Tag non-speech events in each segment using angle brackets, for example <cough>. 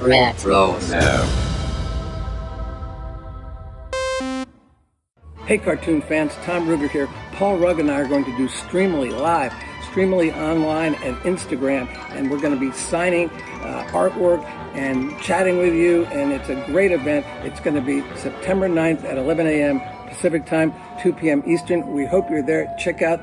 Retro Now. Hey, cartoon fans, Tom Ruegger here. Paul Rugg and I are going to do Streamily Live, Streamily online and Instagram, and we're going to be signing uh, artwork and chatting with you, and it's a great event. It's going to be September 9th at 11 a.m. Pacific Time, 2 p.m. Eastern. We hope you're there. Check out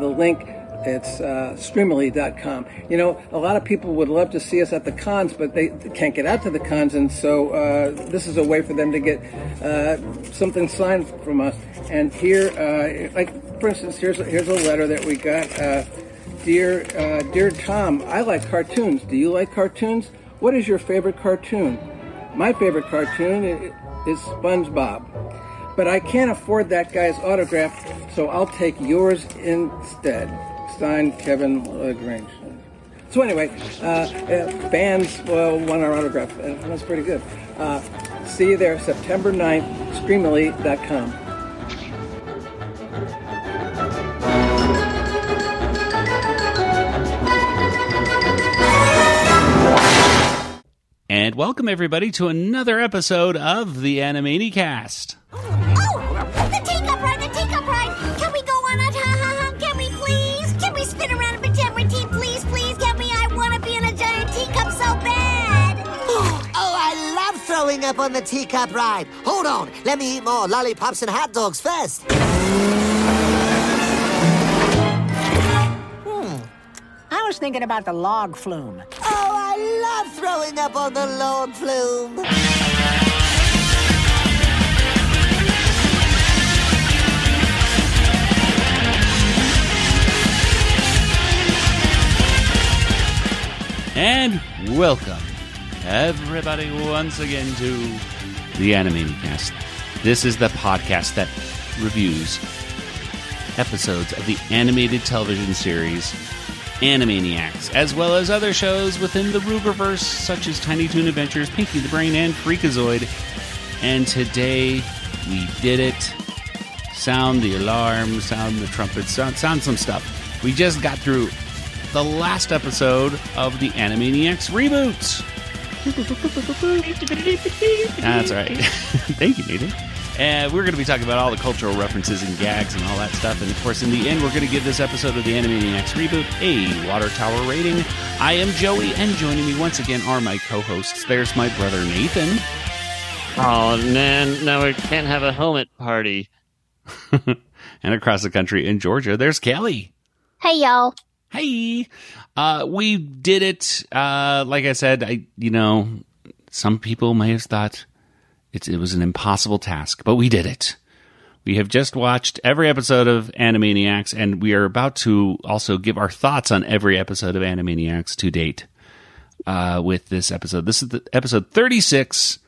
the link. It's uh, streamily.com. You know, a lot of people would love to see us at the cons, but they can't get out to the cons, and so uh, this is a way for them to get uh, something signed from us. And here, uh, like for instance, here's here's a letter that we got. Uh, dear uh, dear Tom, I like cartoons. Do you like cartoons? What is your favorite cartoon? My favorite cartoon is SpongeBob but I can't afford that guy's autograph, so I'll take yours instead. Signed, Kevin Lagrange. So anyway, uh, uh, fans well, want our autograph, and that's pretty good. Uh, see you there, September 9th, streamily.com. And welcome everybody to another episode of the Animanicast. Up on the teacup ride. Hold on, let me eat more lollipops and hot dogs first. Hmm. I was thinking about the log flume. Oh, I love throwing up on the log flume. And welcome everybody once again to the Animanicast. This is the podcast that reviews episodes of the animated television series Animaniacs, as well as other shows within the Rueggerverse, such as Tiny Toon Adventures, Pinky the Brain, and Freakazoid. And today we did it. Sound the alarm, sound the trumpets, sound, sound some stuff. We just got through the last episode of the Animaniacs reboot. That's right. <laughs> Thank you, Nathan. Uh, and we're going to be talking about all the cultural references and gags and all that stuff. And of course, in the end, we're going to give this episode of the Animaniacs reboot a water tower rating. I am Joey, and joining me once again are my co hosts. There's my brother Nathan. Oh man, now we can't have a helmet party. <laughs> and across the country in Georgia, there's Kelly. Hey, y'all. Hey, uh, we did it. Uh, like I said, I you know, some people may have thought it, it was an impossible task, but we did it. We have just watched every episode of Animaniacs, and we are about to also give our thoughts on every episode of Animaniacs to date. Uh, with this episode, this is the episode thirty-six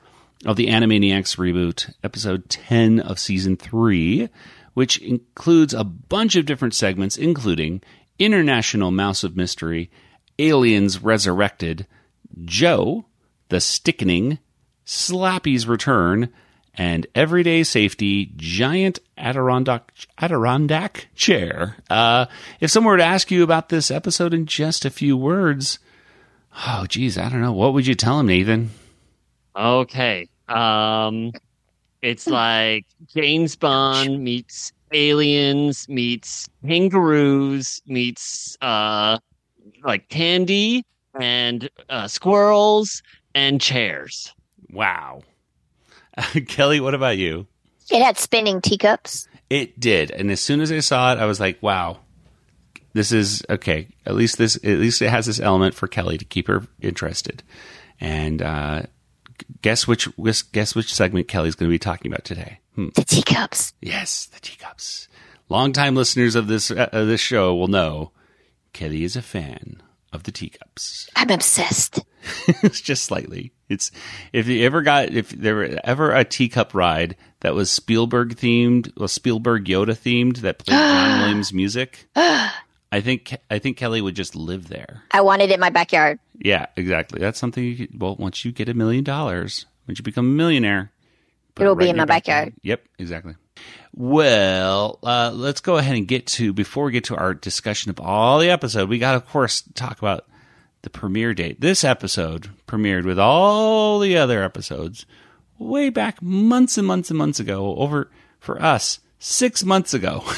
of the Animaniacs reboot, episode ten of season three, which includes a bunch of different segments, including International Mouse of Mystery, Aliens Resurrected, Joe, The Stickening, Slappy's Return, and Everyday Safety Giant Adirondack, Adirondack Chair. Uh, if someone were to ask you about this episode in just a few words, oh, geez, I don't know. What would you tell him, Nathan? Okay. Um it's <laughs> like James Bond meets aliens meets kangaroos meets uh like candy and uh, squirrels and chairs. Wow. <laughs> Kelly, what about you? It had spinning teacups. It did, and as soon as I saw it, I was like, "Wow, this is okay." At least this, at least it has this element for Kelly to keep her interested. And uh, guess which guess which segment Kelly's going to be talking about today? Hmm. The teacups. Yes, the teacups. Longtime listeners of this uh, of this show will know Kelly is a fan of the teacups. I'm obsessed. <laughs> it's just slightly. It's if you ever got if there were ever a teacup ride that was Spielberg themed, well Spielberg Yoda themed that played John <gasps> Williams music. <gasps> <gasps> I think I think Kelly would just live there. I want it in my backyard. Yeah, exactly. That's something. You could, well, once you get a million dollars, once you become a millionaire, It'll it be right in my backyard. Yep, exactly. Well, uh, let's go ahead and get to before we get to our discussion of all the episode. We got, to, of course, talk about the premiere date. This episode premiered with all the other episodes way back months and months and months ago. Over for us, six months ago. <laughs>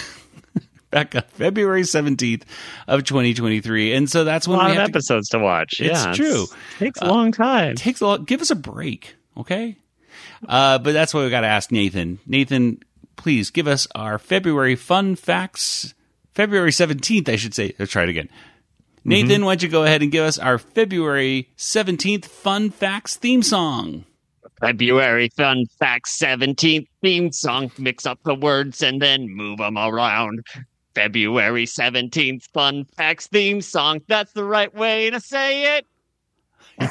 back on February 17th of 2023. And so that's A lot we of have to episodes to, watch. It's yeah, true. takes a long time. takes a lot. Give us a break, okay? Uh, but that's why we got to ask Nathan. Nathan, please give us our February fun facts. February seventeenth, I should say. Let's try it again. Nathan, why don't you go ahead and give us our February seventeenth fun facts theme song? February Fun Facts 17th theme song. Mix up the words and then move them around. February 17th Fun Facts theme song. That's the right way to say it. <laughs>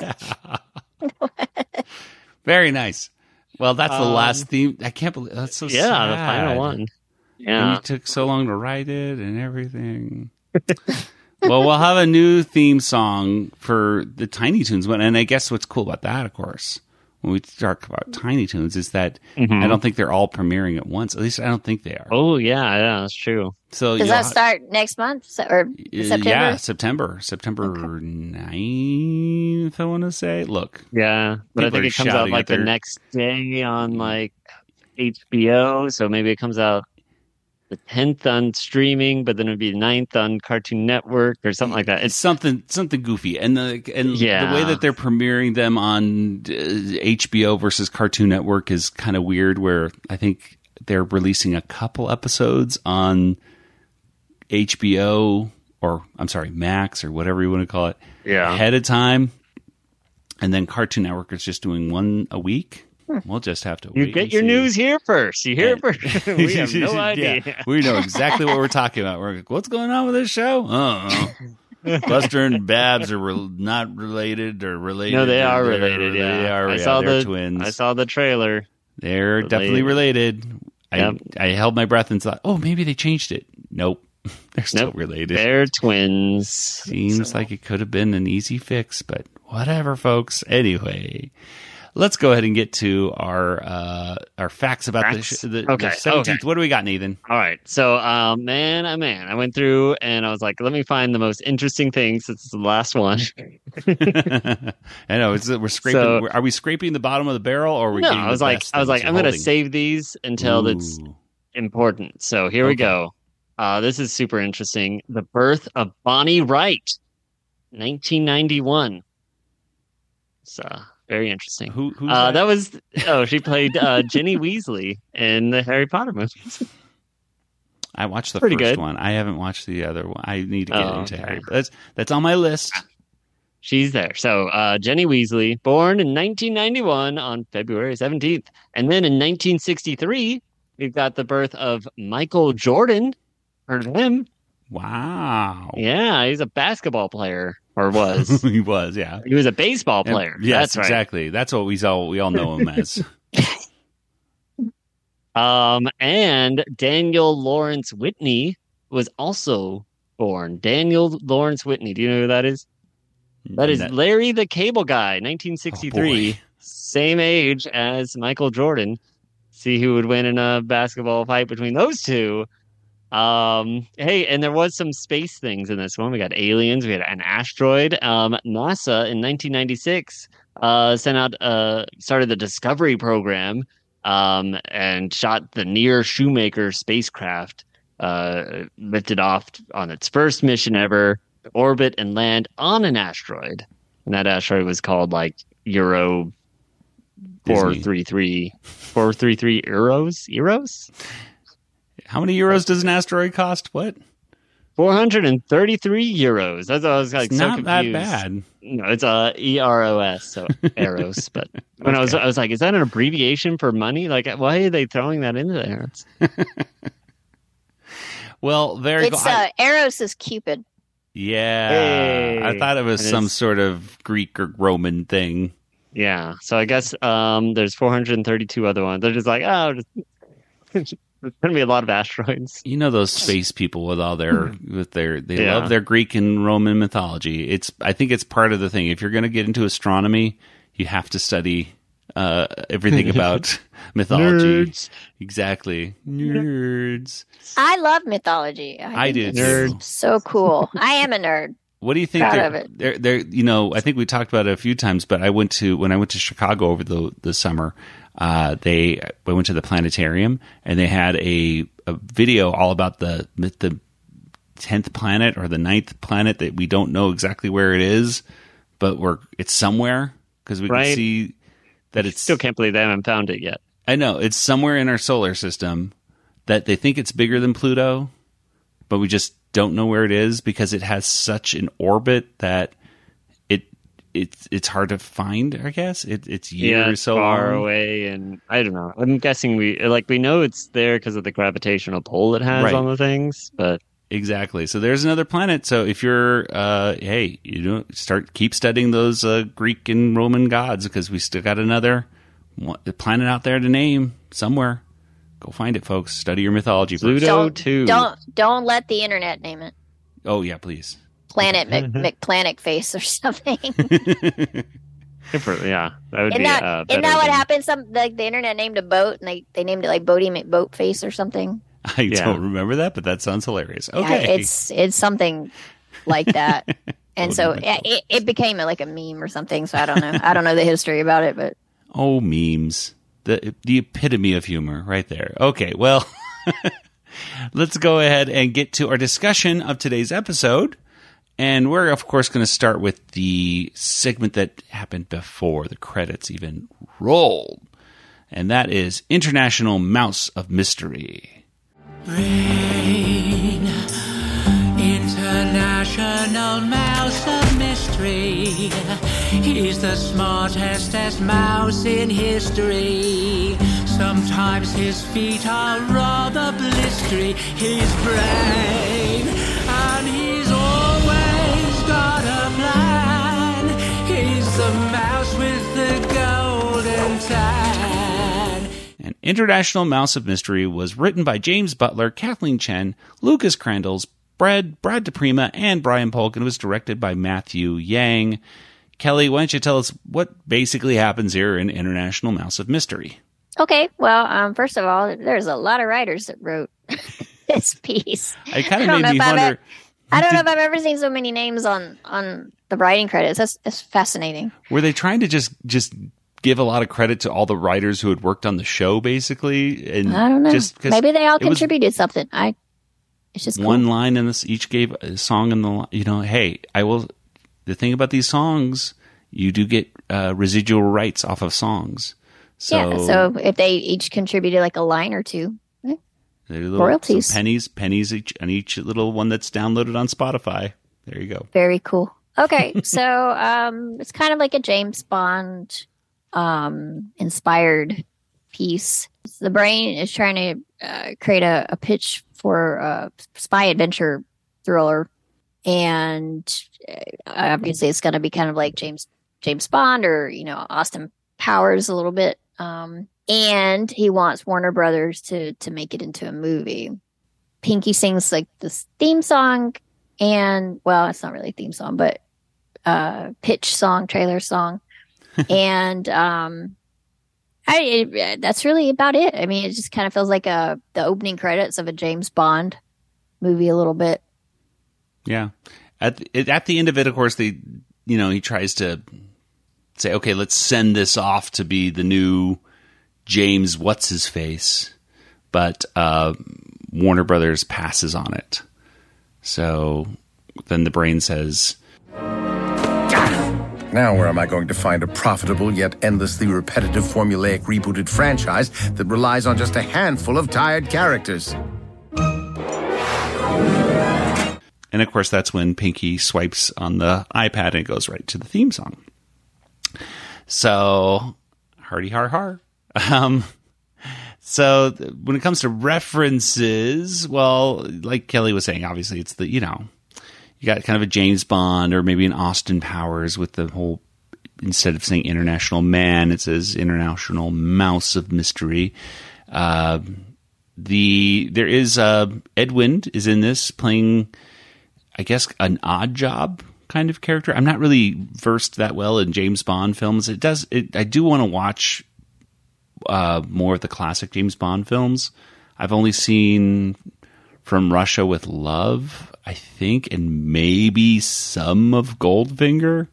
Very nice. Well, that's the Um, last theme. I can't believe that's so yeah, sad. the final one. Yeah. And Yeah. you took so long to write it and everything. <laughs> well, we'll have a new theme song for the Tiny Toons one, and I guess what's cool about that, of course, when we talk about Tiny Toons, is that I don't think they're all premiering at once. At least I don't think they are. Oh, yeah, yeah, that's true. so Does you'll that ha- start next month Se- or uh, September? Yeah, September, September 9th, I want to say. Look, Yeah, but I think it comes out like at the next day on like HBO. So maybe it comes out the 10th on streaming, but then it'd be 9th on Cartoon Network or something like that. it's something something goofy, and the and Yeah. the way that they're premiering them on uh, HBO versus Cartoon Network is kind of weird. Where I think they're releasing a couple episodes on HBO or I'm sorry Max or whatever you want to call it yeah. ahead of time, and then Cartoon Network is just doing one a week. Hmm. We'll just have to. You get and your see. news here first. You hear it first. <laughs> we have no <laughs> Yeah, idea. we know exactly what we're talking about. We're like, what's going on with this show? Uh-uh. <laughs> Buster and Babs are re- not related or related. No, they are They're- related. Yeah, they are. I yeah, saw they're the twins. I saw the trailer. they're related. definitely related. Yep. I I held my breath and thought, oh, maybe they changed it. Nope, they're still Nope. related. They're twins. Seems So- like it could have been an easy fix, but whatever, folks. Anyway, let's go ahead and get to our uh, our facts about the, Facts? the, Okay, the 17th. okay. What do we got, Nathan? All right. So, uh, man, oh man, I went through and I was like, let me find the most interesting thing since it's the last one. <laughs> I know it's we're scraping. So- we're- we scraping the bottom of the barrel, or are we? no, I was like, I was like, I'm gonna save these until it's important. So here we go. Uh, this is super interesting. The birth of Bonnie Wright, 1991. It's uh, very interesting. Who? Who's Uh, that? that was oh, she played uh, <laughs> Ginny Weasley in the Harry Potter movies. I watched the pretty first good. one. I haven't watched the other one. I need to get Oh, into okay. Harry. That's that's on my list. She's there. So uh, Ginny Weasley, born in 1991 on February 17th, and then in 1963 we've got the birth of Michael Jordan. Heard of him? Wow. Yeah, he's a basketball player, or was. <laughs> he was. Yeah. he was a baseball player. Yes, That's right. exactly. That's what we all we all know him as. <laughs> Um, and Daniel Lawrence Whitney was also born. Daniel Lawrence Whitney. Do you know who that is? That is That- Larry the Cable Guy, 1963. Oh. Same age as Michael Jordan. See who would win in a basketball fight between those two. Um, hey, and there was some space things in this one. We got aliens, we had an asteroid. Um, NASA in 1996 uh, sent out, uh, started the Discovery program um, and shot the Near Shoemaker spacecraft, uh, lifted off on its first mission ever to orbit and land on an asteroid. And that asteroid was called like Euro Disney. 433 433 euros euros How many euros does an asteroid cost? What? 433 euros that's what i was like it's so not that bad. no it's uh e-r-o-s so eros but <laughs> when i was i was like is that an abbreviation for money like why are they throwing that in there It's- <laughs> Well, very It's cool. I- uh, Eros is Cupid. yeah, Hey. I thought it was It some is. sort of Greek or Roman thing. yeah so i guess um there's 432 other ones they're just like oh just, there's gonna be a lot of asteroids You know those space people with all their with their they Yeah. love their Greek and Roman mythology. It's I think it's part of the thing. If you're going to get into astronomy, you have to study uh, everything <laughs> about mythology. Nerds. Exactly, nerds. I love mythology. I think do it's. Nerd. So cool. I am a nerd. What do you think? Proud they're- They're, they're, you know, I think we talked about it a few times, but I went to when I went to Chicago over the the summer. Uh, they I went to the planetarium and they had a, a video all about the the tenth planet or the ninth planet that we don't know exactly where it is, but we're it's somewhere because we Right. can see that it's Still can't believe they haven't found it yet. I know it's somewhere in our solar system that they think it's bigger than Pluto, but we just don't know where it is because it has such an orbit that it's it's hard to find. I guess it, it's years yeah, it's so far long. away, and I don't know. I'm guessing we like we know it's there because of the gravitational pull it has Right. on the things, but Exactly. So there's another planet. So if you're, uh, hey, you know, start keep studying those uh, Greek and Roman gods because we still got another planet out there to name somewhere. Go find it, folks. Study your mythology. Pluto Don't too. don't don't let the internet name it. Oh yeah, please. Planet Mc, McPlanet Face or <laughs> something. <laughs> Different- yeah, that would Isn't be. that, uh, isn't that what than- happened? Some like the internet named a boat and they, they named it like Boaty McBoat Face or something. I Yeah. don't remember that, but that sounds hilarious. Yeah, Okay. it's it's something like that. <laughs> And so Boaty it, it became like a meme or something. So I don't know. I don't know the history about it, but oh, memes. The the epitome of humor right there. Okay, well, let's go ahead and get to our discussion of today's episode. And we're of course going to start with the segment that happened before the credits even rolled. And that is International Mouse of Mystery. Brain, International Mouse of Mystery. He's the smartest mouse in history. Sometimes his feet are rather blistery. His brain, and he's He's the mouse with the golden tan. And International Mouse of Mystery was written by James Butler, Kathleen Chen, Lucas Crandalls, Brad, Brad DePrima, and Brian Polk, and was directed by Matthew Yang. Kelly, why don't you tell us what basically happens here in International Mouse of Mystery? okay. Well, um, first of all, there's a lot of writers that wrote <laughs> this piece. It kind of made me if I've wonder. I don't know if I've ever seen so many names on on the writing credits. That's, that's fascinating. Were they trying to just just give a lot of credit to all the writers who had worked on the show, basically? And I don't know. Just Maybe they all it was contributed something. I. It's just one cool. line in this each gave a song in the you know hey i will the thing about these songs you do get uh, residual rights off of songs so, yeah. So if they each contributed like a line or two, little- royalties. pennies pennies each on each little one that's downloaded on spotify there you go very cool. Okay, <laughs> so um, it's kind of like a James Bond um, inspired piece. The brain is trying to uh, create a, a pitch for a spy adventure thriller, and uh, obviously it's going to be kind of like James James Bond or you know Austin Powers a little bit. Um, and he wants Warner Brothers to to make it into a movie. Pinky sings like this theme song, and well, it's not really a theme song, but uh, pitch song, trailer song, <laughs> and um, I it, that's really about it. I mean, it just kind of feels like a the opening credits of a James Bond movie a little bit. yeah at the, at the end of it of course they you know he tries to say okay let's send this off to be the new james what's his face but uh, warner brothers passes on it so then the brain says Now, where am I going to find a profitable yet endlessly repetitive formulaic rebooted franchise that relies on just a handful of tired characters? And of course, that's when Pinky swipes on the iPad and it goes right to the theme song. So, hardy har har. Um, so th- when it comes to references, well, like Kelly was saying, obviously it's the, you know, you got kind of a James Bond or maybe an Austin Powers with the whole, instead of saying international man, it says international mouse of mystery. Uh, the, there is, uh, Edwin is in this playing, I guess, an odd job kind of character. I'm not really versed that well in James Bond films. It does. It, I do want to watch uh, more of the classic James Bond films. I've only seen From Russia with Love. I think, and maybe some of Goldfinger,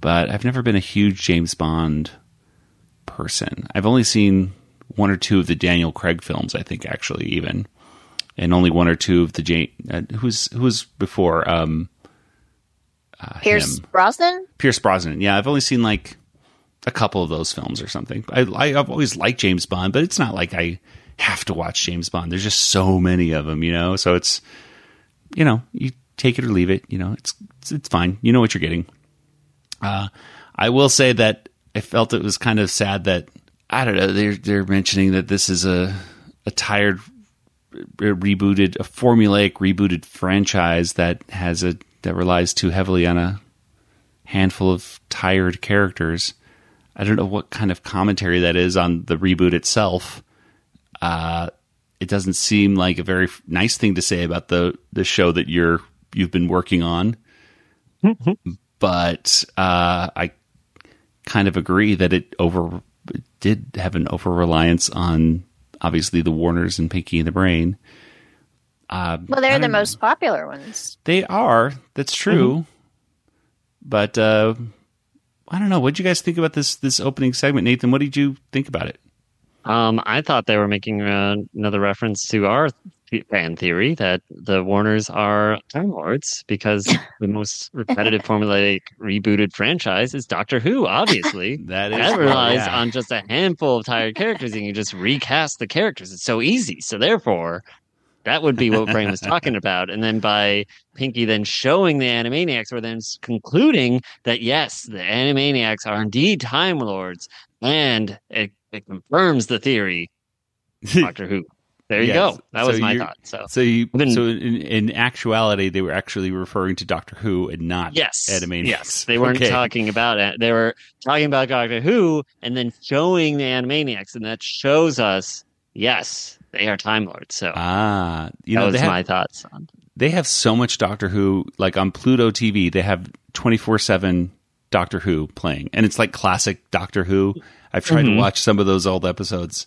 but I've never been a huge James Bond person. I've only seen one or two of the Daniel Craig films, I think, actually, even, and only one or two of the Jane. Uh, who's who was before? Um, uh, Pierce him. Brosnan. Pierce Brosnan. Yeah, I've only seen like a couple of those films or something. I, I I've always liked James Bond, but it's not like I have to watch James Bond. There's just so many of them, you know. So it's you know you take it or leave it. You know, it's it's, it's fine. You know what you're getting. Uh, I will say that I felt it was kind of sad that I don't know. They're they're mentioning that this is a a tired re- rebooted a formulaic rebooted franchise that has a that relies too heavily on a handful of tired characters. I don't know what kind of commentary that is on the reboot itself. Uh, it doesn't seem like a very nice thing to say about the the show that you're you've been working on. but uh, I kind of agree that it over it did have an over reliance on obviously the Warners and Pinky and the Brain. Uh, Well, they're the don't- most popular ones. They are. That's true. But uh, I don't know. What did you guys think about this this opening segment, Nathan? What did you think about it? Um, I thought they were making uh, another reference to our th- fan theory that the Warners are Time Lords because <laughs> the most repetitive formulaic rebooted franchise is Doctor Who. Obviously, <laughs> That is that relies yeah. on just a handful of tired characters, and you just recast the characters. It's so easy. So therefore, that would be what Brain was talking about. And then by Pinky then showing the Animaniacs, we're then concluding that yes, the Animaniacs are indeed Time Lords, and it, it confirms the theory. <laughs> Doctor Who. There you Yes. go. That So was my thought. So So you Then- so in, in actuality, they were actually referring to Doctor Who and not yes, Animaniacs. yes, they weren't Okay. talking about it. They were talking about Doctor Who, and then showing the Animaniacs, and that shows us yes, they are Time Lords. So Ah, you that know was have, my thoughts. On, they have so much Doctor Who, like on Pluto TV, they have twenty four seven Doctor Who playing, and it's like classic Doctor Who. I've tried to Mhm. watch some of those old episodes,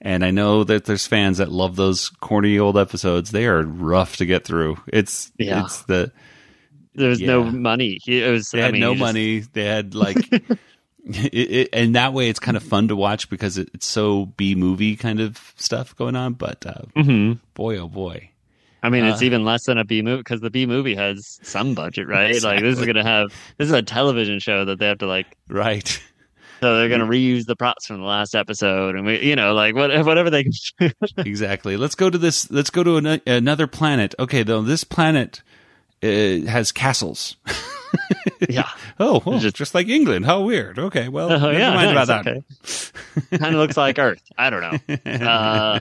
and I know that there's fans that love those corny old episodes. They are rough to get through. It's Yeah. it's the there was no money. It was. they I had mean, no just- money. They had like. <laughs> It, it, and that way, it's kind of fun to watch because it, it's so B movie kind of stuff going on. But uh, Mhm. boy, oh boy, I mean, it's Uh, even less than a B movie because the B movie has some budget, right? Like this is gonna have this is a television show that they have to like. right? So they're gonna reuse the props from the last episode, and we, you know, like what, <laughs> whatever they can. exactly. Let's go to this. Let's go to an, another planet. Okay, though this planet uh, has castles. <laughs> yeah. <laughs> Oh, well, Just- just, like England. How weird. Okay, well, Oh, never yeah, mind about that. okay. kind of looks like Earth. I don't know. <laughs> Uh,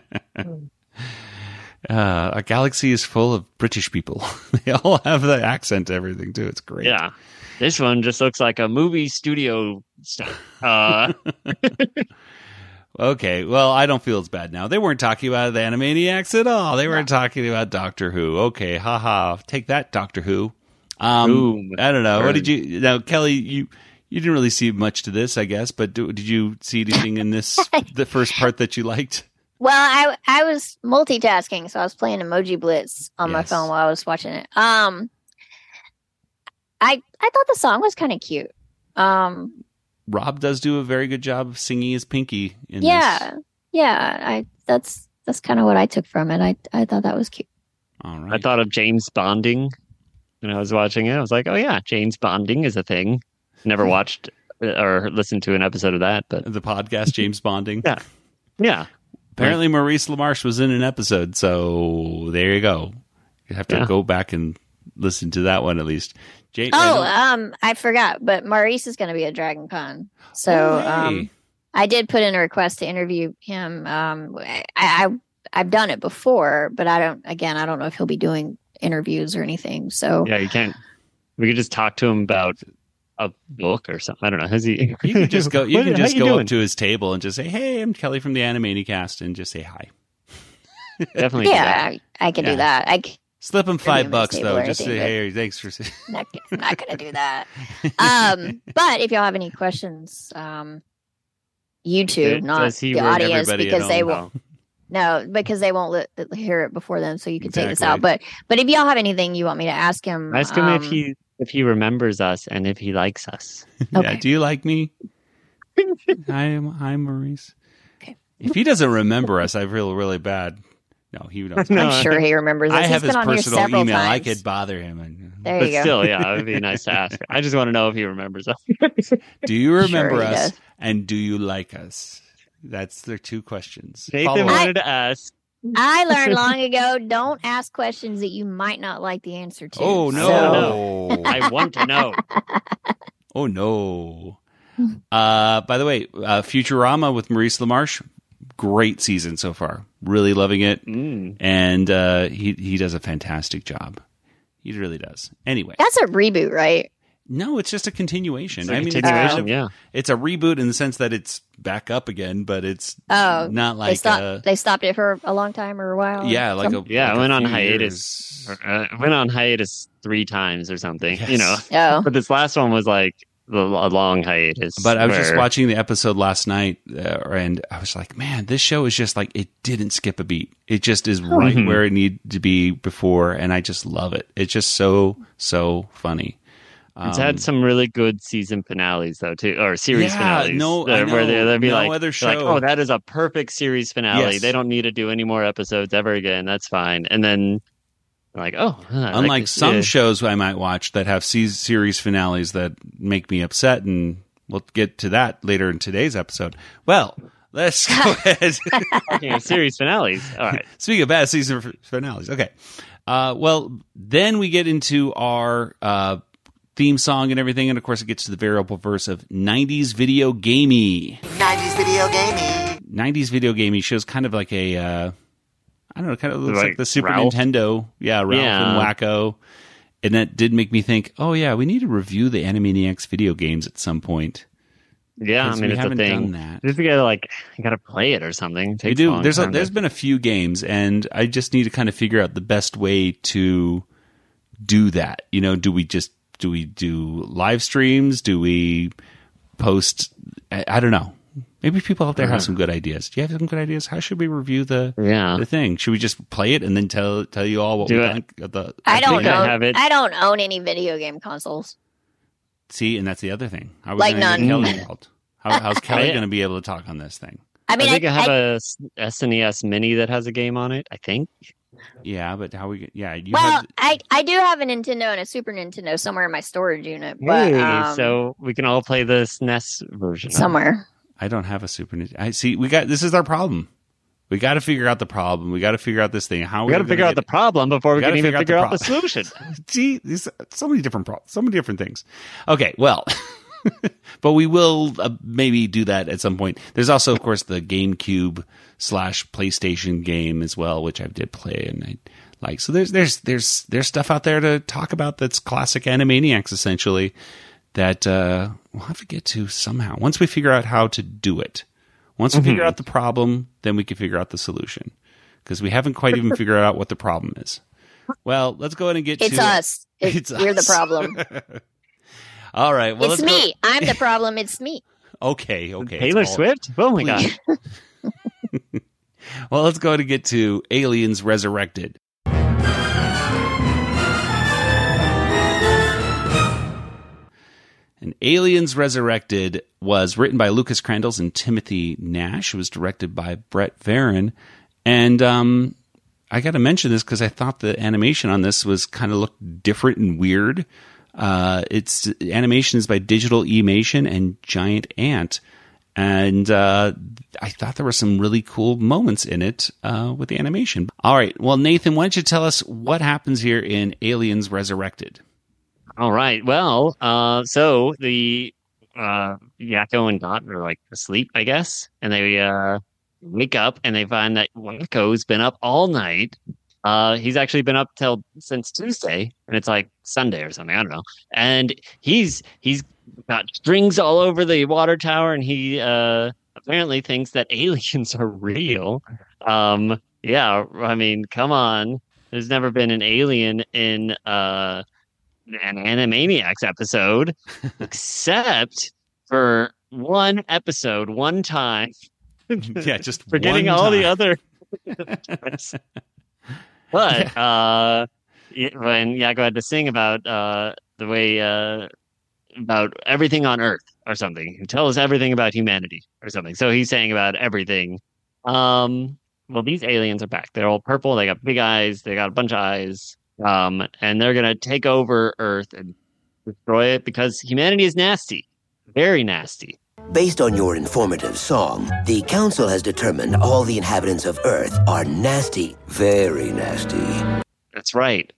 Uh, a galaxy is full of British people. <laughs> they all have the accent, everything too. It's great. yeah, this one just looks like a movie studio stuff. Uh, Okay, well, I don't feel as bad now. They weren't talking about the Animaniacs at all. They weren't talking about Doctor Who. Okay, haha. Take that, Doctor Who. Um, Boom. I don't know. What did you? Now, Kelly, you you didn't really see much to this, I guess. But do, did you see anything in this <laughs> the first part that you liked? Well, I I was multitasking, so I was playing Emoji Blitz on my phone while I was watching it. Um, I I thought the song was kind of cute. Um, Rob does do a very good job of singing his Pinky in yeah, this. yeah. I that's that's kind of what I took from it. I I thought that was cute. All I thought of James Bonding when I was watching it. I was like, oh yeah, James Bonding is a thing. Never watched uh, or listened to an episode of that, but the podcast James Bonding. Yeah. yeah, Apparently, Maurice LaMarche was in an episode, so there you go. You have to Yeah. go back and listen to that one at least. Jay, Oh, I um, I forgot, but Maurice is going to be at Dragon Con, so Oh, hey. um, I did put in a request to interview him. Um, I, I I've done it before, but I don't. Again, I don't know if he'll be doing interviews or anything. So yeah, you can't. We could just talk to him about a book or something. I don't know. Has he? you can <laughs> just go. You What- can just you go doing? up to his table and just say, "Hey, I'm Kelly from the Animanicast," and just say hi. Definitely. yeah. I, I can Yeah. do that. I c- Slip him him five bucks though. Just say, "Hey, thanks for." <laughs> not, not going to do that. <laughs> Um, but if y'all have any questions, um, YouTube, Does not the audience, because they home? will. No, because they won't let, let- hear it before them, so you can take this out. But but if y'all have anything you want me to ask him, Ask him if um, he if he remembers us and if he likes us. <laughs> Yeah. Okay. Do you like me? <laughs> hi, hi, Maurice. Okay. If he doesn't remember us, I feel really bad. No, he <laughs> knows. No, I'm sure he remembers. Us. I He's have been his on personal several email. I could bother him. And, There But you go. still, yeah, it would be nice to ask. I just want to know if he remembers us. do you remember he us? And do you like us? That's their two questions. Nathan Follow up. wanted to ask. I learned <laughs> long ago: don't ask questions that you might not like the answer to. Oh So- no! I want to know. <laughs> oh no! Uh, by the way, uh, Futurama with Maurice LaMarche, great season so far. Really loving it, Mm. and uh, he he does a fantastic job. He really does. Anyway, That's a reboot, right? No, it's just a continuation. It's a I mean, continuation, it's, kind of- yeah. it's a reboot in the sense that it's back up again, but it's Oh, not they like stopped. uh, they stopped it for a long time or a while. yeah, like a? Yeah, like it a went on hiatus. years. Uh, went on hiatus three times or something. You know, Oh, but this last one was like a long hiatus. But I was just watching the episode last night, uh, and I was like, "Man, this show is just like it didn't skip a beat. It just is right Mhm. where it needed to be before, and I just love it. It's just so so funny. It's Um, had some really good season finales though too, or series Yeah, finales. no, uh, I where they, know. they'd be No like, other they're like, oh, that is a perfect series finale. Yes. They don't need to do any more episodes ever again. That's fine. And then like, oh, huh, I like Unlike some yeah. shows I might watch that have se- series finales that make me upset, and we'll get to that later in today's episode. Well, let's go <laughs> ahead. <laughs> Talking of series finales. All right. <laughs> Speaking of bad season f- finales, okay. Uh, well, then we get into our uh, theme song and everything, and of course, it gets to the variable verse of '90s video gamey. 90s video gaming. '90s video gamey shows kind of like a, uh, I don't know, kind of looks like, Like the Super Ralph? Nintendo, yeah, Ralph Yeah. and Wakko, and that did make me think, oh yeah, we need to review the Animaniacs video games at some point. Yeah, I mean we it's haven't thing. done that. Just gotta like you gotta play it or something. It We do. There's a, time to- there's been a few games, and I just need to kind of figure out the best way to do that. You know, do we just do we do live streams? Do we post? I, I don't know. Maybe people out there have hmm. some good ideas. Do you have some good ideas? How should we review the yeah. the thing? Should we just play it and then tell tell you all what Do we it. think of the? I don't think I own. have it. I don't own any video game consoles. See, and that's the other thing. How are we Like gonna get none. Kelly involved? How, how's <laughs> Kelly Yeah. going to be able to talk on this thing? I mean, I I, think I, have I- a s- SNES Mini that has a game on it. I think. Yeah, but how we? Yeah, you well, have. I I do have a Nintendo and a Super Nintendo somewhere in my storage unit, but Hey, um, so we can all play the SNES version. somewhere. I don't have a Super Nintendo. I see. We got this is our problem. We got to figure out the problem. We got to figure out this thing. How We got to figure out the problem before we We can even figure out the out the <laughs> solution. <laughs> Gee, these so many different problems, so many different things. Okay, well, <laughs> <laughs> but we will uh, maybe do that at some point. There's also, of course, the GameCube slash PlayStation game as well, which I did play and I like. So there's there's there's there's stuff out there to talk about that's classic Animaniacs essentially that uh, we'll have to get to somehow once we figure out how to do it. Once we figure out the problem, then we can figure out the solution because we haven't quite even figured out what the problem is. Well, let's go ahead and get It's to us. It's, It's you're the problem. <laughs> All right. Well, it's let's me. I'm the problem. It's me. <laughs> Okay. Okay. Taylor Swift. Oh my god. <laughs> <laughs> Well, let's go ahead and get to Aliens Resurrected. And Aliens Resurrected was written by Lucas Crandalls and Timothy Nash. It was directed by Brett Varon. And um, I got to mention this because I thought the animation on this was kind of looked different and weird. Uh, it's animation is by Digital eMation and Giant Ant, and uh, I thought there were some really cool moments in it uh, with the animation. All right, well, Nathan, why don't you tell us what happens here in Aliens Resurrected? All right. Well, uh, so the uh, Yakko and Dot are like asleep, I guess, and they uh, wake up and they find that Yakko's been up all night. Uh, he's actually been up till since Tuesday, and it's like Sunday or something. I don't know. And he's he's got strings all over the water tower, and he uh, apparently thinks that aliens are real. Um, yeah, I mean, come on. There's never been an alien in uh, an Animaniacs episode, <laughs> except for one episode, one time. <laughs> yeah, just <laughs> Forgetting all the other but uh, when Yakko had to sing about uh, the way uh, about everything on Earth or something, he tell us everything about humanity or something. So he's saying about everything. Um, well, these aliens are back. They're all purple. They got big eyes. They got a bunch of eyes. Um, and they're gonna take over Earth and destroy it because humanity is nasty, very nasty. Based on your informative song, the Council has determined all the inhabitants of Earth are nasty, very nasty. That's right.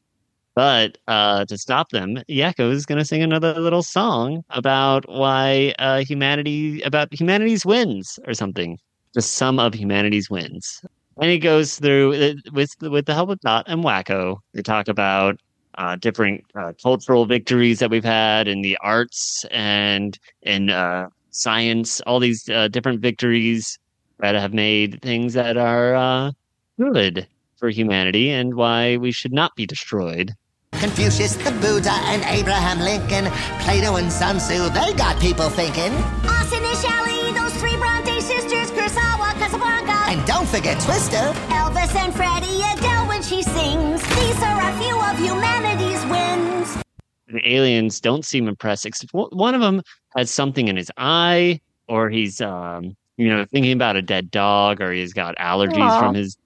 But uh, to stop them, Yakko is going to sing another little song about why uh, humanity, about humanity's wins or something. Just some of humanity's wins. And he goes through uh, with with the help of Dot and Wakko. They talk about uh, different uh, cultural victories that we've had in the arts and in uh, science. All these different victories that have made things that are good for humanity and why we should not be destroyed. Confucius, the Buddha, and Abraham Lincoln, Plato and Sun Tzu, they got people thinking. Austen and Shelley, those three Bronte sisters, Kurosawa, Casablanca. And don't forget Twister. Elvis and Freddie, Adele when she sings. These are a few of humanity's wins. the aliens don't seem impressed. Except one one of them has something in his eye, or he's, um, you know, thinking about a dead dog, or he's got allergies Aw. from his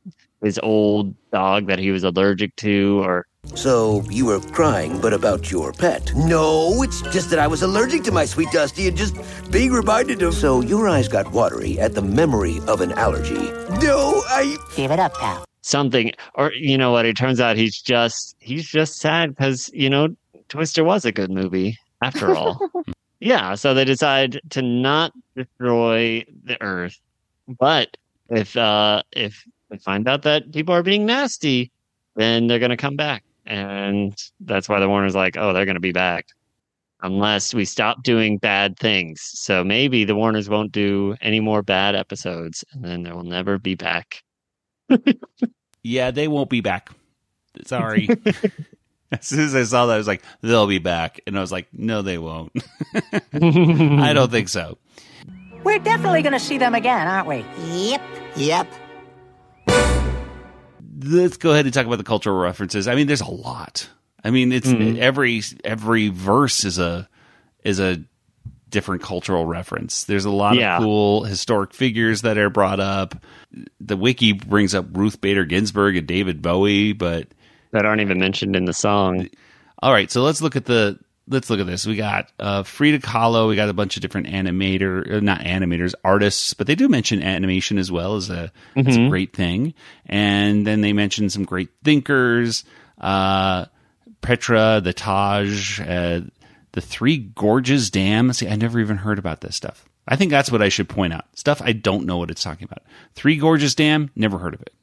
his old dog that he was allergic to, or So you were crying, but about your pet? No, it's just that I was allergic to my sweet Dusty and just being reminded of. So your eyes got watery at the memory of an allergy. No, I. Give it up, pal. something, or you know what? It turns out he's just he's just sad because you know Twister was a good movie after <laughs> all. yeah, so they decide to not destroy the Earth, but if uh if they find out that people are being nasty, then they're gonna come back, and that's why the Warner's like, oh, they're gonna be back. Unless we stop doing bad things. So maybe the Warners won't do any more bad episodes, and then they will never be back. <laughs> Yeah, they won't be back. Sorry. <laughs> as soon as I saw that, I was like, they'll be back. And I was like, no, they won't. <laughs> I don't think so. We're definitely going to see them again, aren't we? Yep. Yep. Let's go ahead and talk about the cultural references. I mean, there's a lot. I mean, it's mm-hmm. every every verse is a is a different cultural reference. There's a lot Yeah. of cool historic figures that are brought up. The wiki brings up Ruth Bader Ginsburg and David Bowie, but that aren't even mentioned in the song. All right, so let's look at the let's look at this. We got uh, Frida Kahlo. We got a bunch of different animator, uh, not animators, artists, but they do mention animation as well as a, as a Mhm. great thing. And then they mention some great thinkers, uh, Petra, the Taj, uh, the Three Gorges Dam. See, I never even heard about this stuff. I think that's what I should point out. Stuff I don't know what it's talking about. Three Gorges Dam, never heard of it.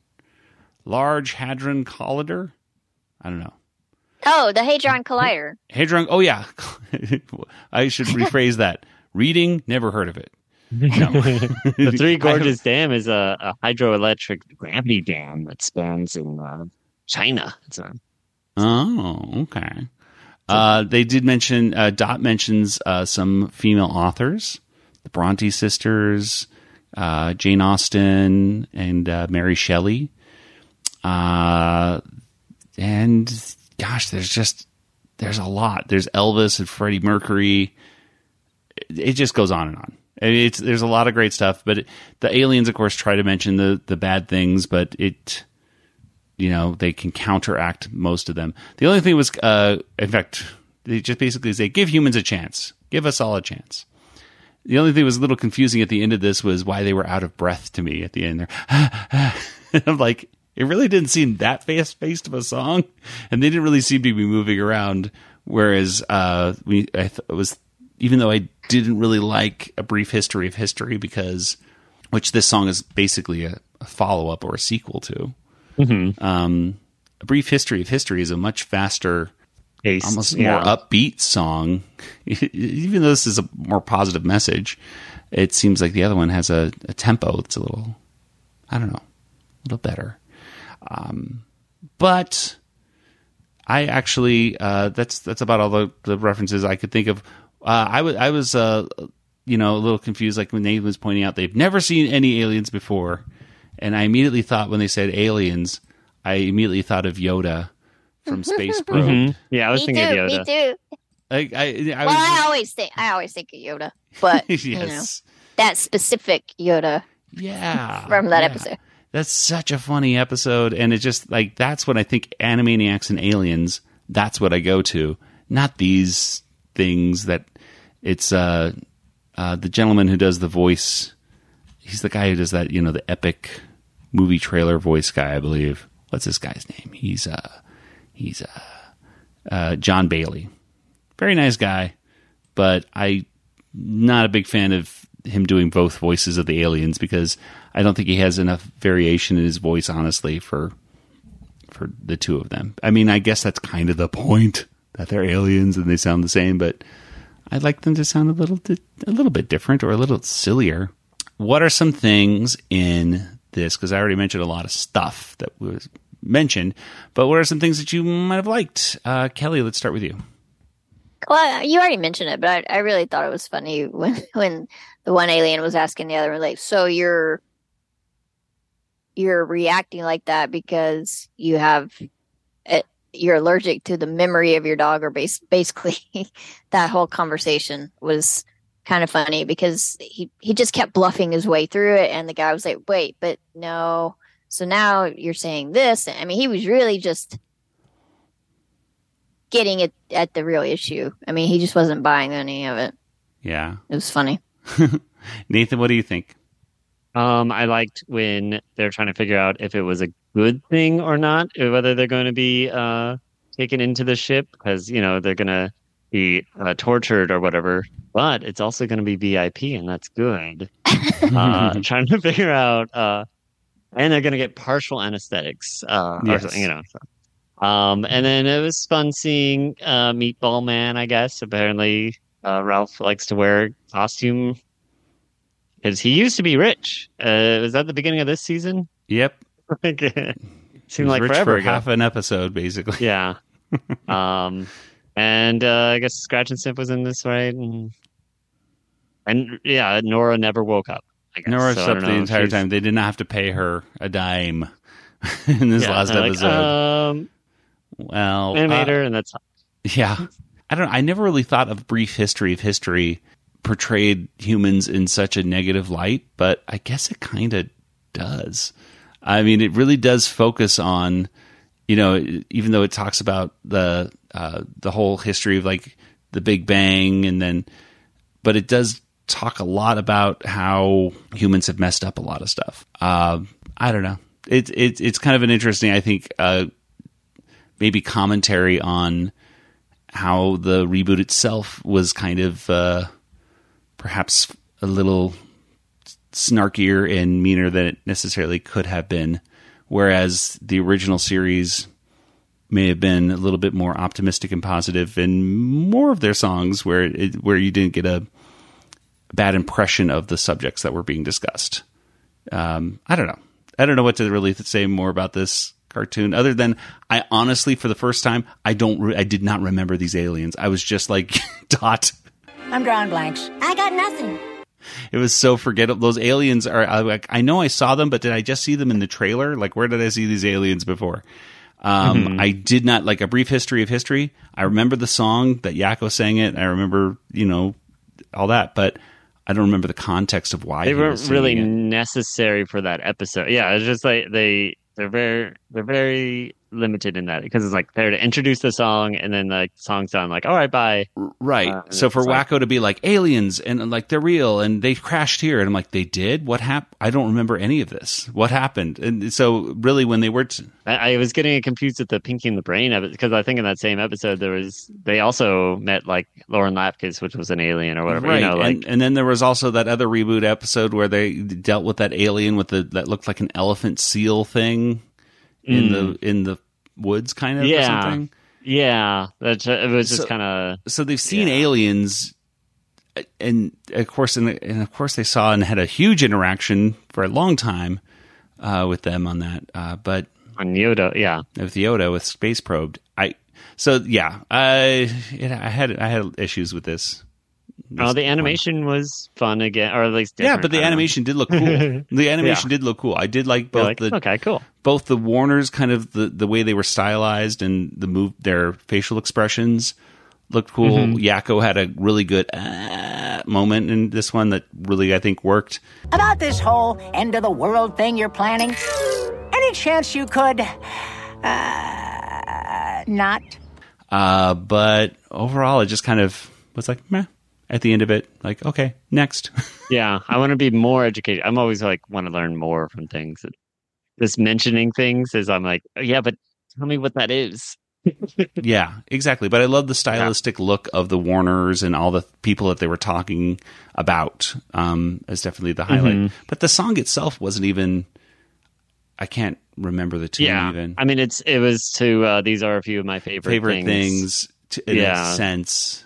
Large Hadron Collider, I don't know. Oh, the Hadron Collider. Hadron. Oh yeah, <laughs> I should rephrase that. Reading, never heard of it. No. <laughs> the Three <laughs> Gorges Dam is a, a hydroelectric gravity dam that spans in uh, China. It's a, Oh, okay. Uh, they did mention uh, Dot mentions uh, some female authors, the Bronte sisters, uh, Jane Austen, and uh, Mary Shelley. Uh, and gosh, there's just there's a lot. There's Elvis and Freddie Mercury. It, just goes on and on. Mean, It's there's a lot of great stuff, but it, the aliens, of course, try to mention the the bad things, but it you know they can counteract most of them. The only thing was, uh, in fact, they just basically say, "Give humans a chance. Give us all a chance." The only thing that was a little confusing at the end of this was why they were out of breath to me at the end. There, <laughs> I'm like, it really didn't seem that fast paced of a song, and they didn't really seem to be moving around. Whereas uh, we, I th- it was, even though I didn't really like a brief history of history because, which this song is basically a, a follow up or a sequel to. Um, a brief history of history is a much faster, almost yeah. more upbeat song. <laughs> Even though this is a more positive message, it seems like the other one has a, a tempo that's a little, I don't know, a little better. Um, but I actually, uh, that's that's about all the, the references I could think of. Uh, I was I was uh, you know a little confused, like when Nathan was pointing out they've never seen any aliens before, and I immediately thought when they said aliens, I immediately thought of Yoda from Space <laughs> Probe. Mhm. Yeah, I was me thinking too. of Me Yoda. too. Like I, I well, was I always think I always think of Yoda, but yes, <laughs> you know that specific Yoda yeah, from that yeah. episode. That's such a funny episode, and it just like that's what I think Animaniacs and Aliens. That's what I go to, not these things that it's uh, uh the gentleman who does the voice. He's the guy who does that, you know, the epic movie trailer voice guy, I believe. What's this guy's name? He's uh he's uh, uh Jon Bailey. Very nice guy, but I not a big fan of him doing both voices of the aliens because I don't think he has enough variation in his voice, honestly, for for the two of them. I mean, I guess that's kind of the point that they're aliens and they sound the same, but I'd like them to sound a little a little bit different or a little sillier. What are some things in this? Because I already mentioned a lot of stuff that was mentioned, but what are some things that you might have liked? Uh, Kelly, let's start with you. Well, you already mentioned it, but I, I really thought it was funny <laughs> when when the one alien was asking the other one, like, "So you're you're reacting like that because you have it, you're allergic to the memory of your dog, or basically <laughs> that whole conversation was kind of funny because he he just kept bluffing his way through it, and the guy was like, "Wait, but no." So now you're saying this. I mean, he was really just getting it at the real issue. I mean, he just wasn't buying any of it. Yeah, It was funny. <laughs> Nathan, what do you think? Um, I liked when they're trying to figure out if it was a good thing or not, uh, whether they're going to be uh, taken into the ship because you know they're going to be uh, tortured or whatever. But it's also going to be VIP, and that's good. <laughs> uh, trying to figure out, uh, and they're going to get partial anesthetics, uh, or Yes. something, you know. so. Um, and then it was fun seeing uh, Meatball Man. I guess apparently uh, Ralph likes to wear costume because he used to be rich. Uh, was that the beginning of this season? Yep, <laughs> seemed like rich forever for ago. half an episode, basically. Yeah. <laughs> um, and uh, I guess Scratchansniff was in this, right? And, and yeah, Nora never woke up. I guess. Nora So slept the entire She's- time. They did not have to pay her a dime <laughs> in this yeah, last they're like, episode. um, well, uh, animator, and that's yeah. I don't. I never really thought of brief history of history portrayed humans in such a negative light, but I guess it kind of does. I mean, it really does focus on, you know, even though it talks about the uh, the whole history of like the Big Bang, and then, but it does talk a lot about how humans have messed up a lot of stuff. Uh, I don't know. It's it's it's kind of an interesting, I think, uh, maybe commentary on how the reboot itself was kind of uh, perhaps a little snarkier and meaner than it necessarily could have been, whereas the original series may have been a little bit more optimistic and positive, and more of their songs where it, where you didn't get a bad impression of the subjects that were being discussed. Um, I don't know. I don't know what to really say more about this cartoon other than I honestly, for the first time, I don't, re- I did not remember these aliens. I was just like, <laughs> Dot. I'm drawing blanks. I got nothing. It was so forgettable. Those aliens are I, like I know I saw them, but did I just see them in the trailer? Like where did I see these aliens before? Um, I did not like a brief history of history. I remember the song that Yakko sang it. I remember you know all that, but I don't remember the context of why they weren't really it. necessary for that episode. Yeah, it's just like they they're very they're very limited in that because it's like they're to introduce the song and then the song's done. Like, all right, bye. Right. Uh, so for it's like- Wakko to be like aliens and like they're real and they crashed here and I'm like they did what happened? I don't remember any of this. What happened? And so really when they were t- I, I was getting confused with the Pinky and the Brain of it because I think in that same episode there was they also met like Lauren Lapkus, which was an alien or whatever. right You know, like and, and then there was also that other reboot episode where they dealt with that alien with the that looked like an elephant seal thing in the in the woods kind of or. Yeah. something. yeah, that's it was just So- kind of So they've seen Yeah. aliens and of course and, and of course they saw and had a huge interaction for a long time uh, with them on that uh, but on Yoda. Yeah, with Yoda with Space Probed. I so yeah, I it, I had I had issues with this. Oh, the animation was fun again, or at least Yeah, but the I don't know. animation did look cool. <laughs> the animation did look cool. I did like both like, the okay, cool. both the Warners kind of the the way they were stylized and the move their facial expressions looked cool. Mhm. Yakko had a really good uh, moment in this one that really I think worked. About this whole end of the world thing you're planning, any chance you could, uh, not? Uh, but overall, it just kind of was like meh. At the end of it, like okay, next. <laughs> Yeah, I want to be more educated. I'm always like want to learn more from things. Just mentioning things is I'm like, oh, yeah, but tell me what that is. <laughs> yeah, exactly. But I love the stylistic look of the Warners and all the people that they were talking about. Um, as definitely the highlight. Mhm. But the song itself wasn't even. I can't remember the tune yeah, even. I mean, it's it was to uh, these are a few of my favorite Favorite things, to, in Yeah. a sense.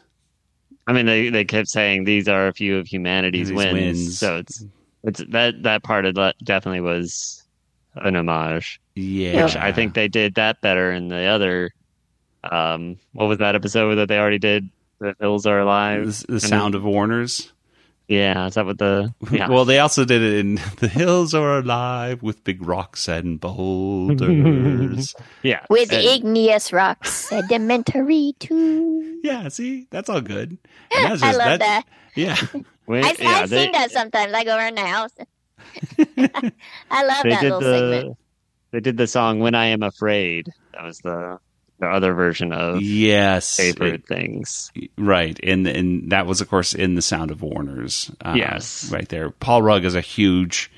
I mean, they they kept saying these are a few of humanity's wins. wins. So it's it's that that part of that definitely was an homage. Yeah. Which I think they did that better in the other. Um, what was that episode that they already did? The hills are alive. The, the sound of Warners. Yeah, is that what the? <laughs> Yeah. Well, they also did it in <laughs> The Hills Are Alive with big rocks and boulders. <laughs> yeah. With And- igneous rocks, sedimentary too. Yeah, see, that's all good. And that's I just- love that. Yeah. When- I, yeah, I they- sing that sometimes. I go around the house. I love that little the segment. they did the song "When I Am Afraid." That was the the other version of Yes. favorite things. Right, and and that was of course in the Sound of Warners. Uh, Yes. right there. Paul Rugg is a huge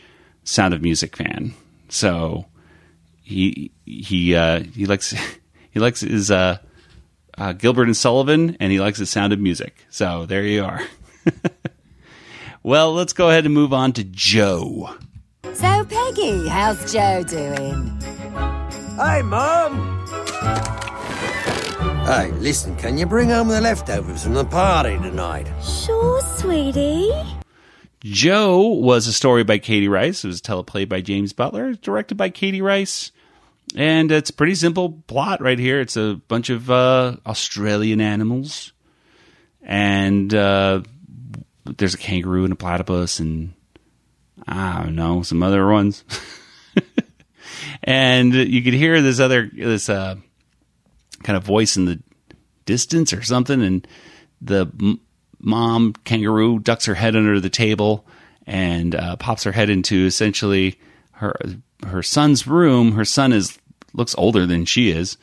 Sound of Music fan, so he he uh, he likes <laughs> he likes his uh, uh, Gilbert and Sullivan, and he likes the Sound of Music. So there you are. <laughs> well, let's go ahead and move on to Joe. So, Peggy, how's Joe doing? hi Mum! Hey, listen, can you bring home the leftovers from the party tonight? Sure, sweetie. Joe was a story by Katie Rice. It was teleplay by James Butler, directed by Katie Rice. And it's a pretty simple plot right here. It's a bunch of uh, Australian animals. And uh, there's a kangaroo and a platypus and I don't know, some other ones. <laughs> and you could hear this other, this uh, kind of voice in the distance or something. And the m- mom kangaroo ducks her head under the table and uh, pops her head into essentially her her son's room. Her son is looks older than she is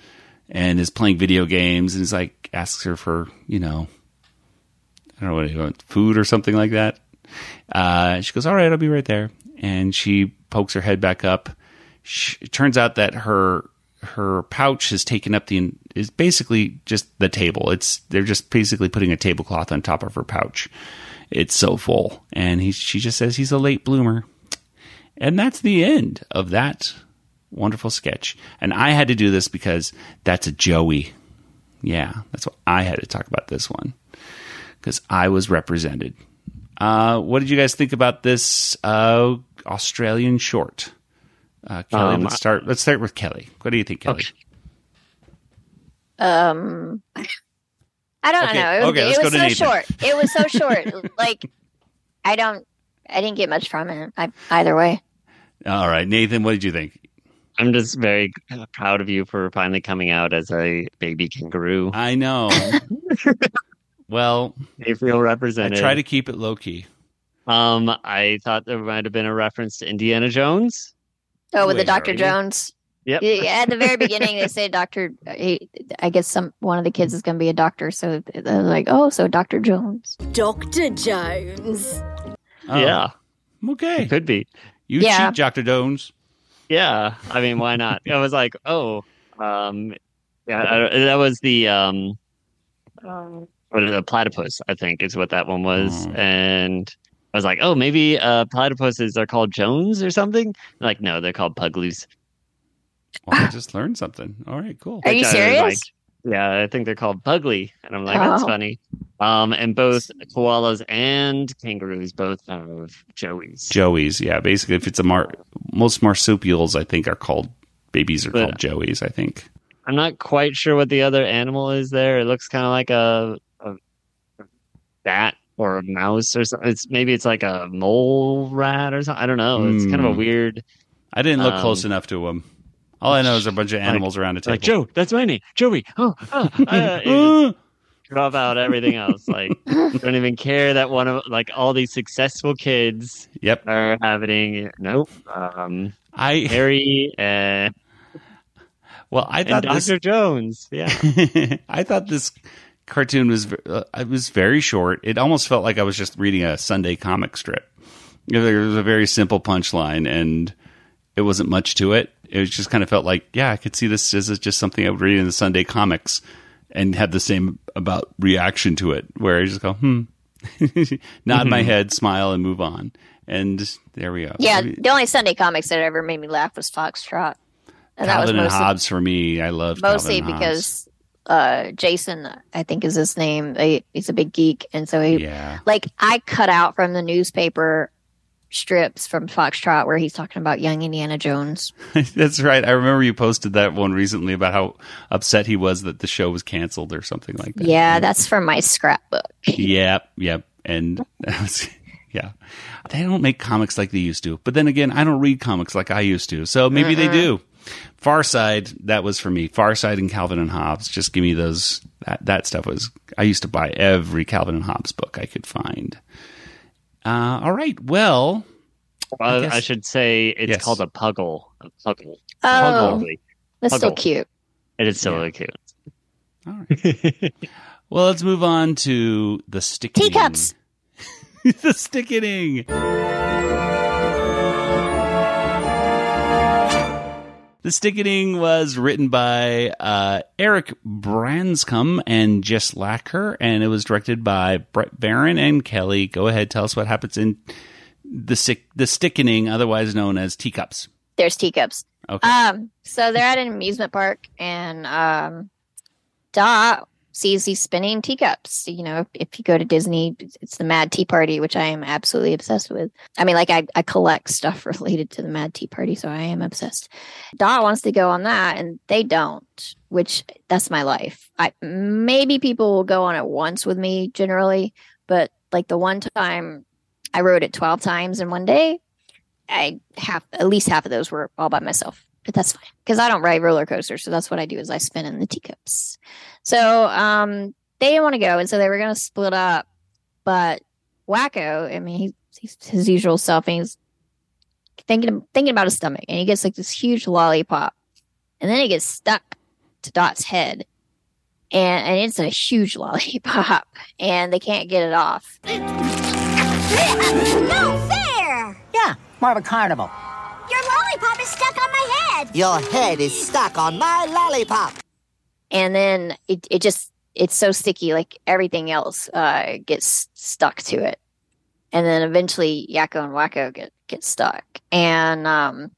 and is playing video games and is like asks her for you know I don't know what food or something like that. Uh, she goes, "All right, I'll be right there." And she pokes her head back up. Sh it turns out that her her pouch has taken up the is basically just the table. It's they're just basically putting a tablecloth on top of her pouch. It's so full, and he she just says he's a late bloomer, and that's the end of that wonderful sketch. And I had to do this because that's a Joey. Yeah, that's what I had to talk about this one because I was represented. Uh, what did you guys think about this uh, Australian short? Uh, Kelly, Um, let's start. Let's start with Kelly. What do you think, Kelly? Um, I don't Okay, know. It, was- okay, let's it was so Nathan. short. It was so short. <laughs> like, I don't. I didn't get much from it. I, either way. All right, Nathan, what did you think? I'm just very proud of you for finally coming out as a baby kangaroo. I know. <laughs> well, You feel represented. I try to keep it low key. Um, I thought there might have been a reference to Indiana Jones. Oh, with the Doctor? Jones. Yep. Yeah, at the very beginning, they say Doctor. I guess some one of the kids is going to be a doctor, so they're like, "Oh, so Doctor Jones." Dr. Jones. Oh, Yeah, Okay. it could be. You Yeah. cheat, Doctor Jones. Yeah, I mean, why not? I was like, oh, um, yeah, I, that was the um, what is it, platypus? I think is what that one was, Mm. and I was like, oh, maybe uh, platypuses are called Jones or something. Like, no, they're called Pugloos. Well, I just learned something. All right, cool. Are you Which I was serious? like, yeah, I think they're called Pugly, and I'm like, that's Oh. funny. Um, and both koalas and kangaroos both have joeys. Joey's, yeah. Basically, if it's a mar, most marsupials, I think, are called babies are But- called Joeys. I think. I'm not quite sure what the other animal is there. It looks kind of like a, a bat or a mouse or something. It's maybe it's like a mole rat or something. I don't know. It's kind of a Hmm. weird. I didn't look Um, close enough to him. All I know is a bunch of animals around a table. Like Joe, that's my name, Joey. <laughs> Oh, oh, uh, <laughs> drop out everything else. Like don't even care that one of like all these successful kids. Yep. Are having nope. Um, I Harry and <laughs> well, I and thought this, Doctor Jones. Yeah. I thought this cartoon was uh, it was very short. It almost felt like I was just reading a Sunday comic strip. You know, there was a very simple punchline, and it wasn't much to it. It was just kind of felt like, yeah, I could see this as just something I would read in the Sunday comics, and have the same about reaction to it, where I just go, hmm, <laughs> nod my Mhm. head, smile, and move on. And there we go. Yeah, the only Sunday comics that ever made me laugh was Foxtrot, and that was Calvin and mostly, Hobbes for me. I love mostly Calvin and because uh, Jason, I think is his name. He- He's a big geek, and so he Yeah. like I cut out from the newspaper strips from Foxtrot where he's talking about young Indiana Jones. <laughs> That's right. I remember you posted that one recently about how upset he was that the show was canceled or something like that. Yeah, that's from my scrapbook. <laughs> Yep, yep. And <laughs> yeah, they don't make comics like they used to. But then again, I don't read comics like I used to. So maybe they Mm-mm. do. Far Side, that was for me. Far Side and Calvin and Hobbes. Just give me those. That that stuff was. I used to buy every Calvin and Hobbes book I could find. Uh, all right. Well, Well, guess- I, should say it's Yes. called a puggle. A puggle. Oh, Puggle. that's still Puggle. cute. It is so really cute. <laughs> well, let's move on to the sticking. Teacups. <laughs> the sticking. The Stickening was written by uh, Eric Branscombe and Jess Lacker, and it was directed by Brett Barron and Kelly. Go ahead, tell us what happens in the stick, the Stickening, otherwise known as Teacups. There's teacups. Okay. Um, so they're at an amusement park, and um, Dot sees these spinning teacups. You know, if, if you go to Disney, it's the Mad Tea Party, which I am absolutely obsessed with. I mean, like I, I collect stuff <laughs> related to the Mad Tea Party, so I am obsessed. Dot wants to go on that, and they don't. Which that's my life. I maybe people will go on it once with me generally, but like the one time I rode it twelve times in one day. I half at least half of those were all by myself, but that's fine because I don't ride roller coasters. So that's what I do is I spin in the teacups. So um, they didn't want to go, and so they were going to split up. But Wakko, I mean, he, he's his usual self, and he's thinking thinking about his stomach, and he gets like this huge lollipop, and then it gets stuck to Dot's head, and and it's a huge <laughs> lollipop, and they can't get it off. No fair! Yeah, more of a carnival. Your lollipop is stuck on my head! Your head is stuck on my lollipop. And then it, it just it's so sticky like everything else uh gets stuck to it. And then eventually yakko and wakko get get stuck. And um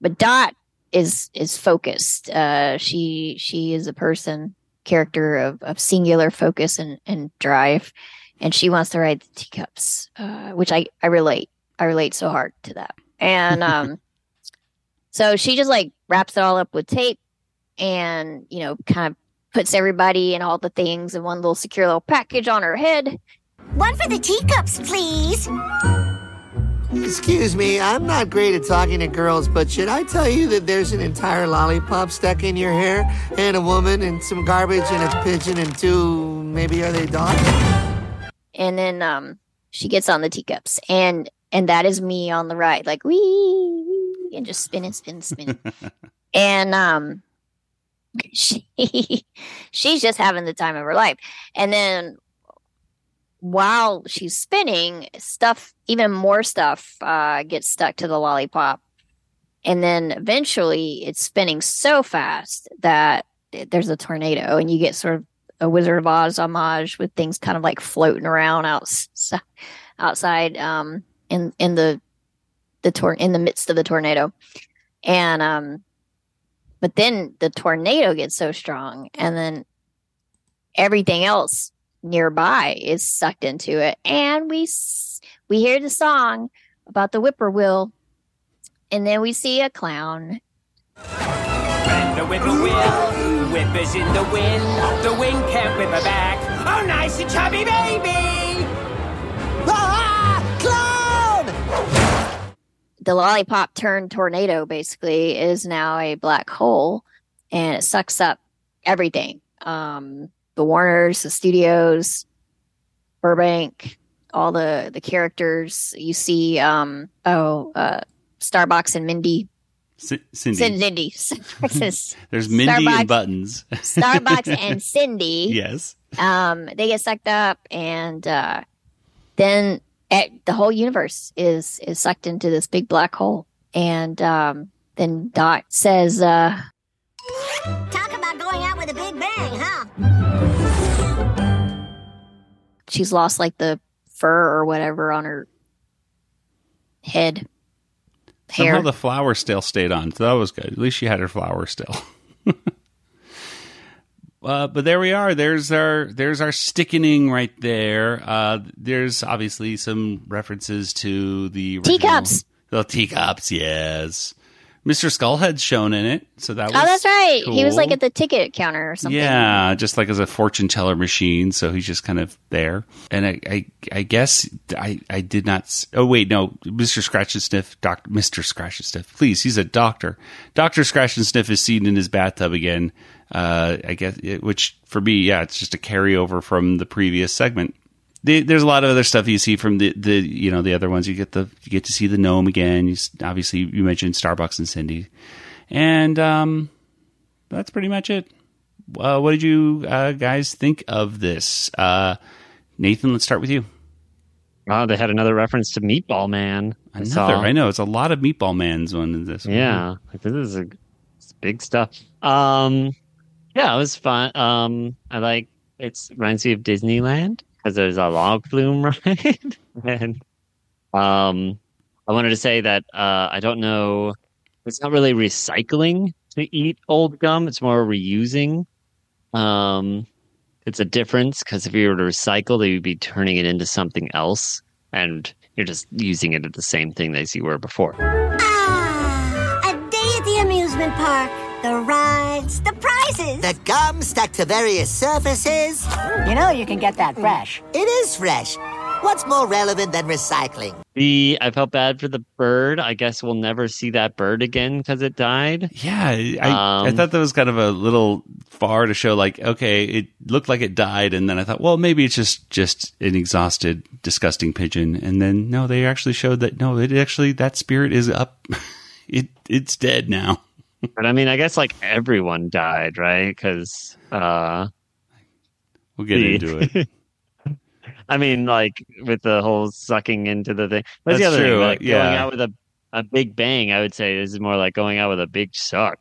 but dot is is focused. Uh she she is a person character of of singular focus and and drive. And she wants to ride the teacups uh which i i relate i relate so hard to that. And um <laughs> so she just like wraps it all up with tape and you know kind of puts everybody and all the things in one little secure little package on her head One for the teacups, please! Excuse me, I'm not great at talking to girls, but should I tell you that there's an entire lollipop stuck in your hair, and a woman, and some garbage, and a pigeon, and two, maybe are they dogs? and then um she gets on the teacups and and that is me on the ride like wee, wee and just spinning spinning spinning <laughs> and um <laughs> she she's just having the time of her life. And then while she's spinning stuff even more stuff uh gets stuck to the lollipop. And then eventually it's spinning so fast that there's a tornado and you get sort of a Wizard of Oz homage with things kind of like floating around outside, outside um, in in the the tor- in the midst of the tornado, and um, but then the tornado gets so strong, and then everything else nearby is sucked into it, and we we hear the song about the whippoorwill, and then we see a clown The whippoorwill, whippers in the wind. The wind can't whip her back. Oh, nice and chubby baby. The lollipop turned tornado basically is now a black hole and it sucks up everything. Um, the Warners, the studios, Burbank, all the the characters you see. Um, oh, uh, Starbucks and Mindy, C- Cindy. Cindy, <laughs> Cindy. <laughs> There's Mindy Starbucks. and Buttons. Starbucks <laughs> and Cindy. yes. um, they get sucked up, and uh, then the whole universe is is sucked into this big black hole. And um, then Dot says, uh, Talk about going out with a big bang, huh? she's lost like the fur or whatever on her head. Somehow the flower still stayed on, so that was good. At least she had her flower still. <laughs> uh, but there we are. There's our there's our stickening right there. Uh, there's obviously some references to the Teacups. The teacups, yes. Mr. Skullhead's shown in it, so that was oh, that's right. He was like at the ticket counter or something. Yeah, just like as a fortune teller machine. So he's just kind of there. And I, I, I guess I, I did not. Oh wait, no, Mister Scratchansniff, Doctor Mister Scratchansniff. Please, he's a doctor. Doctor Scratchansniff is seen in his bathtub again. Uh, I guess, it, which for me, yeah, it's just a carryover from the previous segment. The, there's a lot of other stuff you see from the, the you know the other ones. You get the you get to see the gnome again. You, obviously, you mentioned Starbucks and Cindy, and um, that's pretty much it. Uh, what did you uh, guys think of this? Uh, Nathan, let's start with you. Oh, they had another reference to Meatball Man. I Another, saw. I know it's a lot of Meatball Man's one in this. one. Yeah, like, this is a big stuff. Um, yeah, it was fun. Um, I like it's reminds me of Disneyland because there's a log flume <laughs> ride, and um, I wanted to say that uh, I don't know. It's not really recycling to eat old gum. It's more reusing. Um, it's a difference because if you were to recycle, they would be turning it into something else, and you're just using it at the same thing as you were before. Ah, a day at the amusement park. The rides, the prizes. The gum stuck to various surfaces. You know you can get that fresh. It is fresh. What's more relevant than recycling? The I felt bad for the bird. I guess we'll never see that bird again because it died. Yeah, I, I Um, thought that was kind of a little far to show. Like, okay, it looked like it died, and then I thought, well, maybe it's just just an exhausted, disgusting pigeon. And then no, they actually showed that no, it actually that spirit is up. <laughs> it it's dead now. But I mean, I guess like everyone died, right? Because uh, We'll get the- into it. <laughs> I mean, like with the whole sucking into the thing. What's the That's other true, thing? uh, Like going out with a a big bang. I would say this is more like going out with a big suck.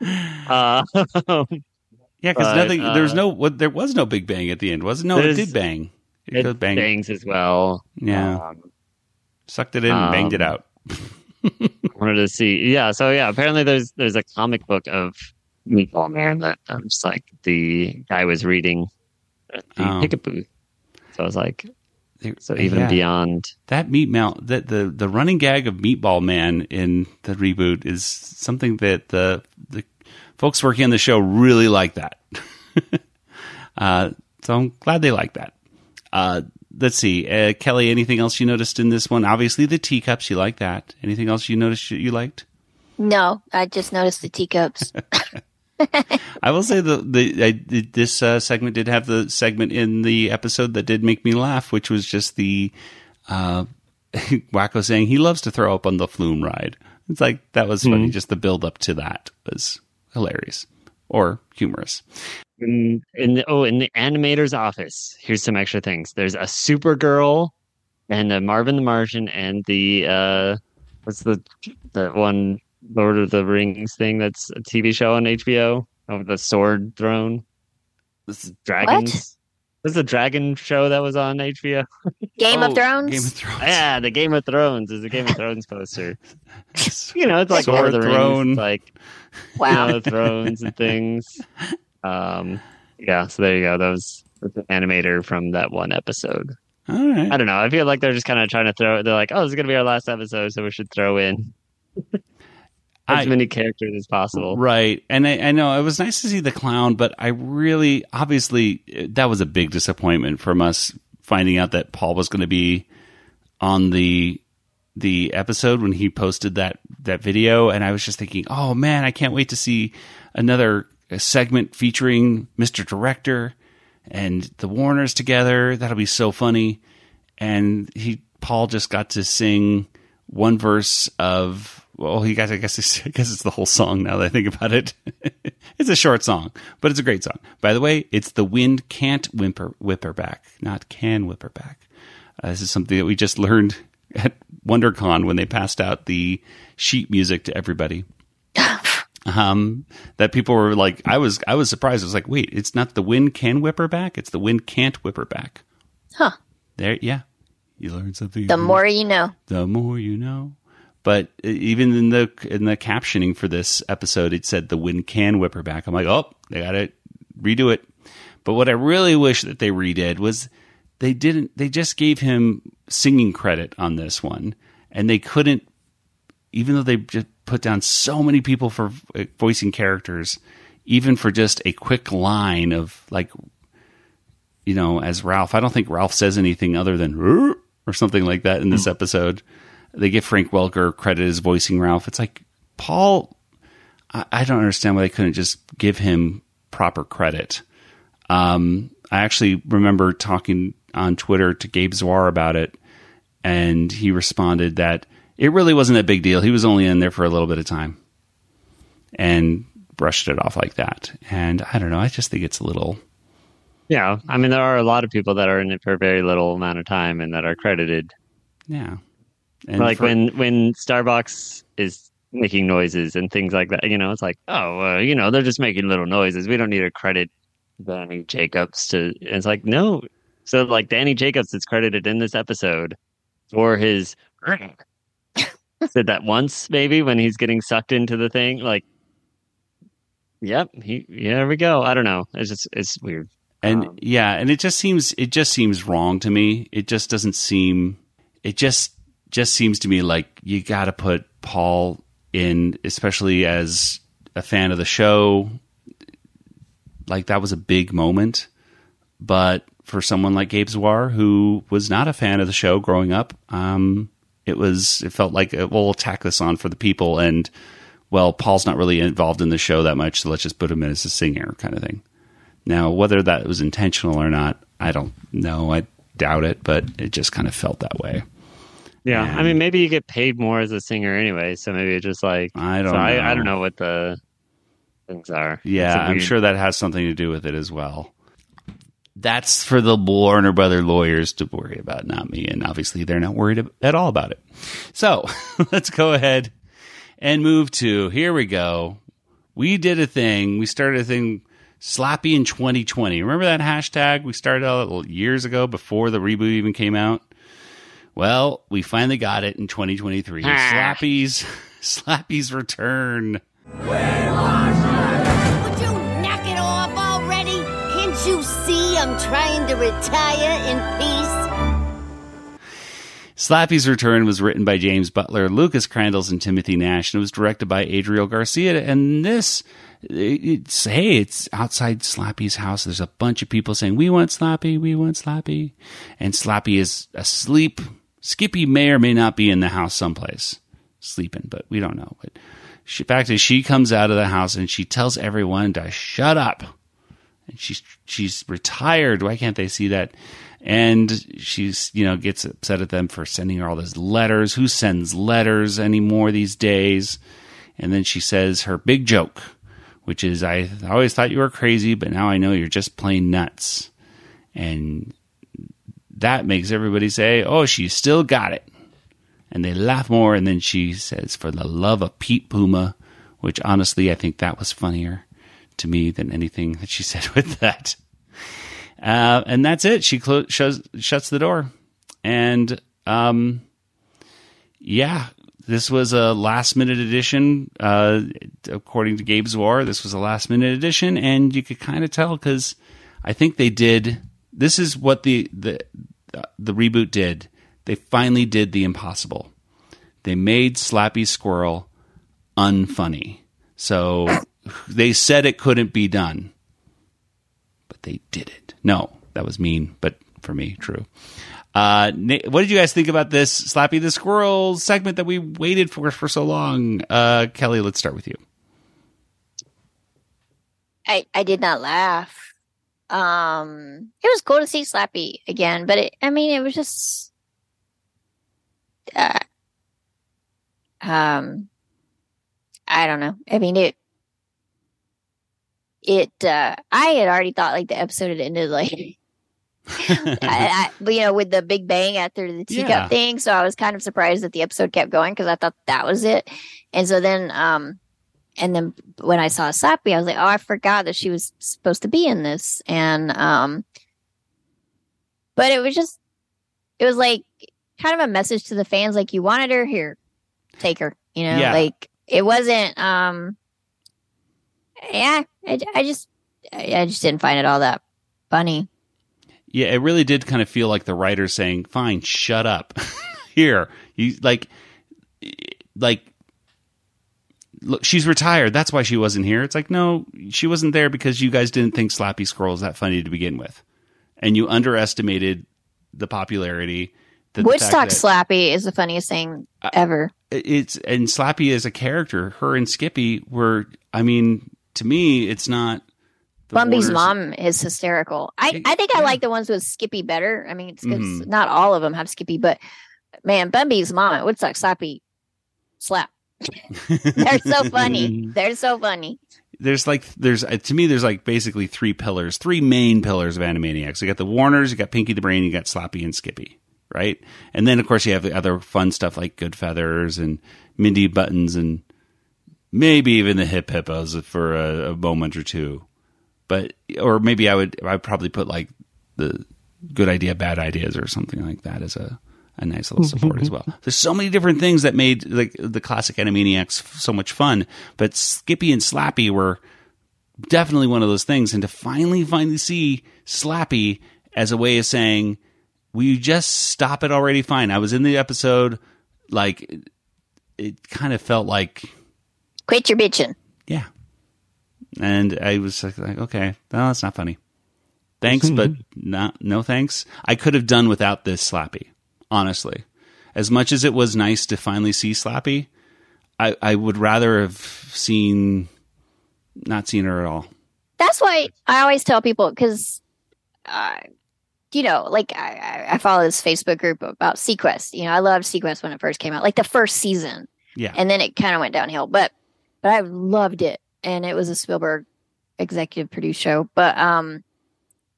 uh, <laughs> <laughs> Yeah, because nothing. there was uh, no. What, there was no Big Bang at the end, was it? No, it did bang. It, it bang. bangs as well. Yeah, Um, sucked it in and banged it um, out. <laughs> wanted to see. Yeah, so yeah, apparently there's there's a comic book of Meatball Man that I'm just like the guy was reading at the Oh. ticket booth. So I was like, so even yeah. beyond. that meat mount that the the running gag of Meatball Man in the reboot is something that the the folks working on the show really like that. <laughs> uh, so I'm glad they like that. Uh, let's see, uh, Kelly. Anything else you noticed in this one? Obviously, the teacups. You like that. Anything else you noticed you liked? No, I just noticed the teacups. <laughs> <laughs> I will say the the I, this uh, segment did have the segment in the episode that did make me laugh, which was just the uh, <laughs> Wakko saying he loves to throw up on the flume ride. It's like that was funny. Just the build up to that was hilarious or humorous. In, in the, oh, in the animator's office, here's some extra things. There's a Supergirl and a Marvin the Martian and the uh, what's the the one Lord of the Rings thing that's a TV show on HBO of the sword throne. This is dragons. This is a dragon show that was on HBO. Game Oh, of Thrones. Game of Thrones. Yeah, the Game of Thrones is a Game of Thrones poster. <laughs> You know, it's like Sword Lord of the throne. Rings, like Wow. you know, thrones and things. <laughs> Um, yeah, so there you go. That was an animator from that one episode. All right. I don't know. I feel like they're just kind of trying to throw. They're like, oh, this is gonna be our last episode, so we should throw in <laughs> as many characters as possible. Right. And I, I know it was nice to see the clown, but I really, obviously, that was a big disappointment from us finding out that Paul was going to be on the the episode when he posted that that video, and I was just thinking, oh man, I can't wait to see another segment featuring Mr. Director and the Warners together. That'll be so funny. And he Paul just got to sing one verse of well, he got I guess it's, <laughs> I guess it's the whole song now that I think about it. <laughs> it's a short song, but it's a great song. By the way, it's the wind can't whimper whipper back, not can whipper back. Uh, this is something that we just learned at WonderCon when they passed out the sheet music to everybody. Um, that people were like, I was, I was surprised. I was like, wait, it's not the wind can whip her back; it's the wind can't whip her back. Huh. There, yeah, you learn something. The more you know. the more you know. But even in the in the captioning for this episode, it said the wind can whip her back. I'm like, oh, they got to redo it. But what I really wish that they redid was they didn't. They just gave him singing credit on this one, and they couldn't. Even though they just put down so many people for uh, voicing characters, even for just a quick line of like, you know, as Ralph. I don't think Ralph says anything other than or something like that in this episode. They give Frank Welker credit as voicing Ralph. It's like Paul. I, I don't understand why they couldn't just give him proper credit. Um, I actually remember talking on Twitter to Gabe Swarr about it, and he responded that it really wasn't a big deal. He was only in there for a little bit of time, and brushed it off like that. And I don't know. I just think it's a little. Yeah, I mean, there are a lot of people that are in it for a very little amount of time and that are credited. Yeah, and like for- when when Starbucks is making noises and things like that. You know, it's like, oh, uh, you know, they're just making little noises. We don't need to credit Danny Jacobs to. and It's like no. So like Danny Jacobs is credited in this episode for his said that once maybe when he's getting sucked into the thing. Like, yep, he yeah, there we go. I don't know. It's just it's weird. and Um, yeah and it just seems it just seems wrong to me it just doesn't seem it just just seems to me like you got to put paul in especially as a fan of the show like that was a big moment but for someone like gabe swarr who was not a fan of the show growing up um it was it felt like uh, well we'll tack this on for the people and well paul's not really involved in the show that much so let's just put him in as a singer kind of thing now, whether that was intentional or not, I don't know. I doubt it, but it just kind of felt that way. Yeah, I mean, maybe you get paid more as a singer anyway, so maybe it's just like I don't so I, know. I don't know what the things are. Yeah, I'm sure that has something to do with it as well. That's for the Warner Brother lawyers to worry about, not me. And obviously, they're not worried at all about it. So <laughs> let's go ahead and move to here we go. We did a thing. We started a thing, Slappy in 2020. Remember that hashtag we started out years ago before the reboot even came out? Well, we finally got it in 2023. Ah. Slappy's <laughs> Slappy's return. I'm trying to retire in peace? Slappy's Return was written by James Butler, Lucas Crandalls, and Timothy Nash, and it was directed by Adriel Garcia. And this, it's hey, it's outside Slappy's house. There's a bunch of people saying, "We want Slappy, we want Slappy," and Slappy is asleep. Skippy may or may not be in the house someplace sleeping, but we don't know. But she, fact, is she comes out of the house and she tells everyone to shut up and she's she's retired. Why can't they see that? And she's you know gets upset at them for sending her all those letters. Who sends letters anymore these days? And then she says her big joke, which is I always thought you were crazy, but now I know you're just plain nuts. And that makes everybody say, "Oh, she's still got it." And they laugh more. And then she says, "For the love of Pete Puma," which honestly I think that was funnier to me than anything that she <laughs> said with that. Uh, and that's it. She clo- shows, shuts the door. And um, yeah, this was a last minute edition. Uh, according to Gabe Swarr, this was a last minute edition. And you could kind of tell because I think they did. This is what the, the, the reboot did. They finally did the impossible. They made Slappy Squirrel unfunny. So they said it couldn't be done, but they did it. No, that was mean, but for me, true. Uh, what did you guys think about this Slappy the Squirrel segment that we waited for for so long? Uh, Kelly, let's start with you. I, I did not laugh. Um, it was cool to see Slappy again, but it, I mean, it was just, uh, um, I don't know. I mean, it, it, uh, I had already thought like the episode had ended like, <laughs> I, I, but, you know, with the big bang after the teacup Yeah. thing. So I was kind of surprised that the episode kept going because I thought that was it. And so then, um, and then when I saw Slappy, I was like, oh, I forgot that she was supposed to be in this. And, um, but it was just, it was like kind of a message to the fans, like you wanted her here, take her, you know, Yeah. like it wasn't, um, yeah, I, I just, I just didn't find it all that funny. Yeah, it really did kind of feel like the writer saying, "Fine, shut up." <laughs> Here, you like, like, look, she's retired. That's why she wasn't here. It's like, no, she wasn't there because you guys didn't think Slappy Squirrel was that funny to begin with, and you underestimated the popularity. The, the Woodstock that- Slappy is the funniest thing ever. it's and Slappy as a character, her and Skippy were. I mean, to me, it's not. Bumbie's Warners- mom is hysterical. I, I think I like the ones with Skippy better. I mean, it's Mhm. not all of them have Skippy, but man, Bumbie's mom at Woodstock Slappy slap. <laughs> They're so funny. <laughs> They're so funny. there's like there's uh, to me there's like basically three pillars, three main pillars of Animaniacs. You got the Warners, you got Pinky the Brain, you got Slappy and Skippy, right? And then of course you have the other fun stuff like Goodfeathers and Mindy Buttons and maybe even the Hip Hippos for a, a moment or two. But or maybe I would I'd probably put like the Good Idea, Bad Ideas or something like that as a a nice little support as well. <laughs> There's so many different things that made like the classic Animaniacs f- so much fun, but Skippy and Slappy were definitely one of those things. And to finally, finally see Slappy as a way of saying, "Will you just stop it already?" Fine. I was in the episode, like it, it kind of felt like, Quit your bitching. yeah, and I was like, like, okay, no, that's not funny. Thanks, but <laughs> not no thanks. I could have done without this Slappy, honestly. As much as it was nice to finally see Slappy, I, I would rather have seen not seen her at all. That's why I always tell people because, uh, you know, like I, I- I follow this Facebook group about SeaQuest. You know, I loved SeaQuest when it first came out, like the first season. Yeah. and then it kind of went downhill. But but I loved it, and it was a Spielberg executive produced show. But um,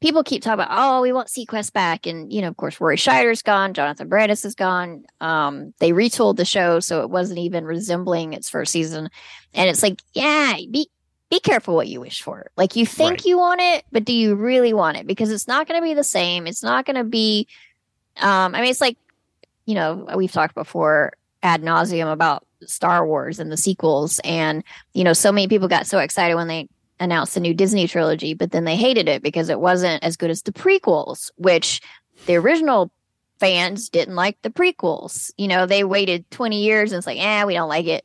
people keep talking about, oh, we want SeaQuest back, and you know, of course, Rory Scheider's gone, Jonathan Brandis is gone. Um, they retooled the show so it wasn't even resembling its first season, and it's like, yeah, be be careful what you wish for. Like you think Right. you want it, but do you really want it? Because it's not going to be the same. It's not going to be. Um, I mean, it's like you know we've talked before ad nauseum about Star Wars and the sequels, and you know so many people got so excited when they announced the new Disney trilogy, but then they hated it because it wasn't as good as the prequels, which the original fans didn't like the prequels. You know, they waited 20 years and it's like, eh, we don't like it.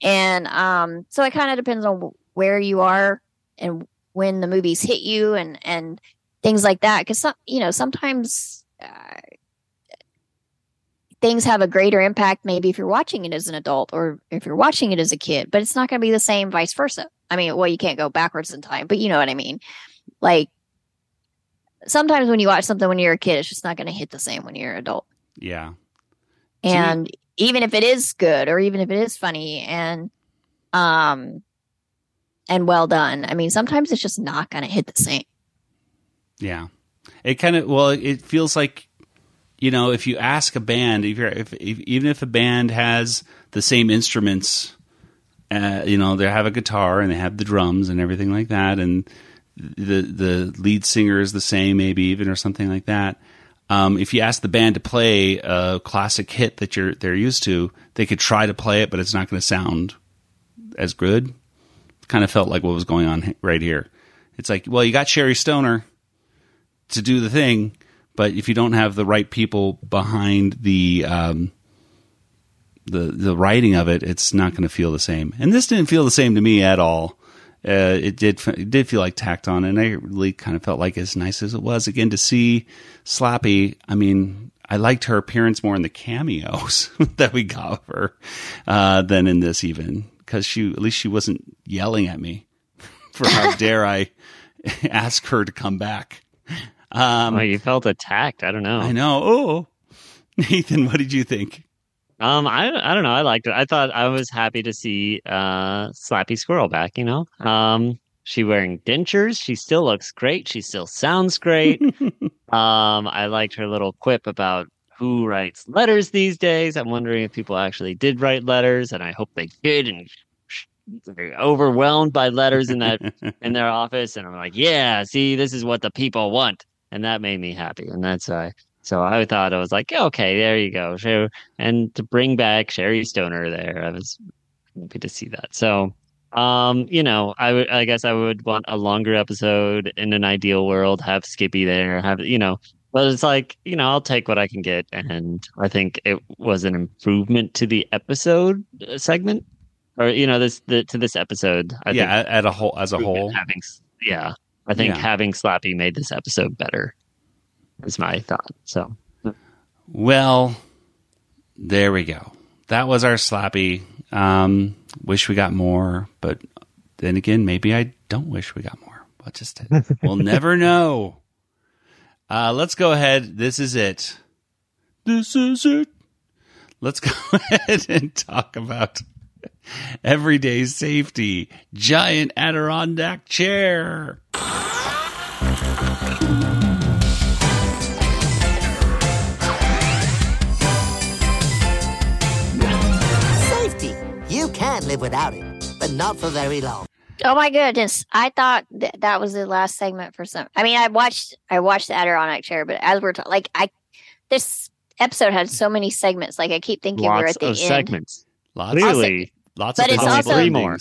And um, so it kind of depends on where you are and when the movies hit you and and things like that. Because some, you know, sometimes things have a greater impact. Maybe if you're watching it as an adult or if you're watching it as a kid, but it's not going to be the same. Vice versa. I mean, well, you can't go backwards in time, but you know what I mean. Like sometimes when you watch something when you're a kid, it's just not going to hit the same when you're an adult. Yeah. And even if it is good or even if it is funny and um and well done, I mean, sometimes it's just not going to hit the same. Yeah. It kind of well, it feels like you know, if you ask a band, if if, if even if a band has the same instruments, uh, you know, they have a guitar and they have the drums and everything like that, and the the lead singer is the same, maybe even or something like that. Um, if you ask the band to play a classic hit that you're they're used to, they could try to play it, but it's not going to sound as good. Kind of felt like what was going on right here. It's like, well, you got Sherri Stoner to do the thing, but if you don't have the right people behind the um, the the writing of it, it's not going to feel the same. And this didn't feel the same to me at all. Uh, it did it did feel like tacked on, and I really kind of felt like as nice as it was again to see Slappy. I mean, I liked her appearance more in the cameos <laughs> that we got of her uh, than in this, even because she at least she wasn't yelling at me <laughs> for how <laughs> dare I ask her to come back. Um, oh, you felt attacked. I don't know. I know. Oh, <laughs> Nathan, what did you think? Um, I I don't know. I liked it. I thought I was happy to see uh Slappy Squirrel back. You know, um, she wearing dentures. She still looks great. She still sounds great. <laughs> um, I liked her little quip about who writes letters these days. I'm wondering if people actually did write letters, and I hope they did. And they're overwhelmed by letters in that <laughs> in their office, and I'm like, yeah, see, this is what the people want, and that made me happy, and that's why. So I thought I was like, okay, there you go. So, and to bring back Sherri Stoner there, I was happy to see that. So, um, you know, I would, I guess I would want a longer episode in an ideal world, have Skippy there, have, you know, but it's like, you know, I'll take what I can get. And I think it was an improvement to the episode uh, segment or, you know, this, the, to this episode. I yeah, at a whole as a whole. having, yeah, I think Yeah. having Slappy made this episode better is my thought. So, Well, there we go. That was our slappy. Um, wish we got more, but then again, maybe I don't wish we got more. We'll just <laughs> we'll never know. Uh, let's go ahead. This is it. This is it. Let's <laughs> go ahead and talk about <laughs> everyday safety. Giant Adirondack chair. Safety. You can't live without it, but not for very long. Oh my goodness! I thought th- that was the last segment for some. I mean, I watched I watched the Adirondack chair, but as we're ta- like, I this episode had so many segments. Like I keep thinking we're at the of end. segments. Lots, Clearly, lots But of it's also- Three more.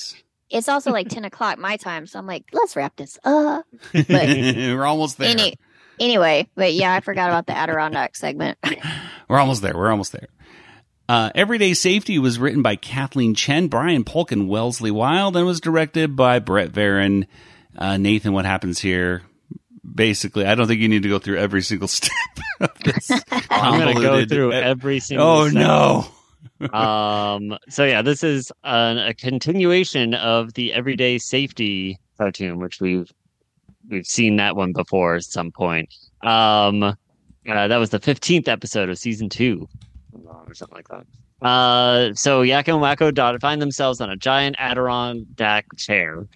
It's also like ten o'clock my time, so I'm like, let's wrap this up. <laughs> We're almost there. Any, anyway, but yeah, I forgot about the Adirondack segment. <laughs> We're almost there. We're almost there. Uh, Everyday Safety was written by Kathleen Chen, Brian Polk, and Wellesley Wild, and was directed by Brett Varon. Uh, Nathan, what happens here? Basically, I don't think you need to go through every single <laughs> step of this. I'm going to go through every single. Oh segment. no! Um so yeah this is an, a continuation of the everyday safety cartoon which we've we've seen that one before at some point. Um uh, that was the 15th episode of season two or something like that. Uh so Yakko and Wakko Dot find themselves on a giant Adirondack chair.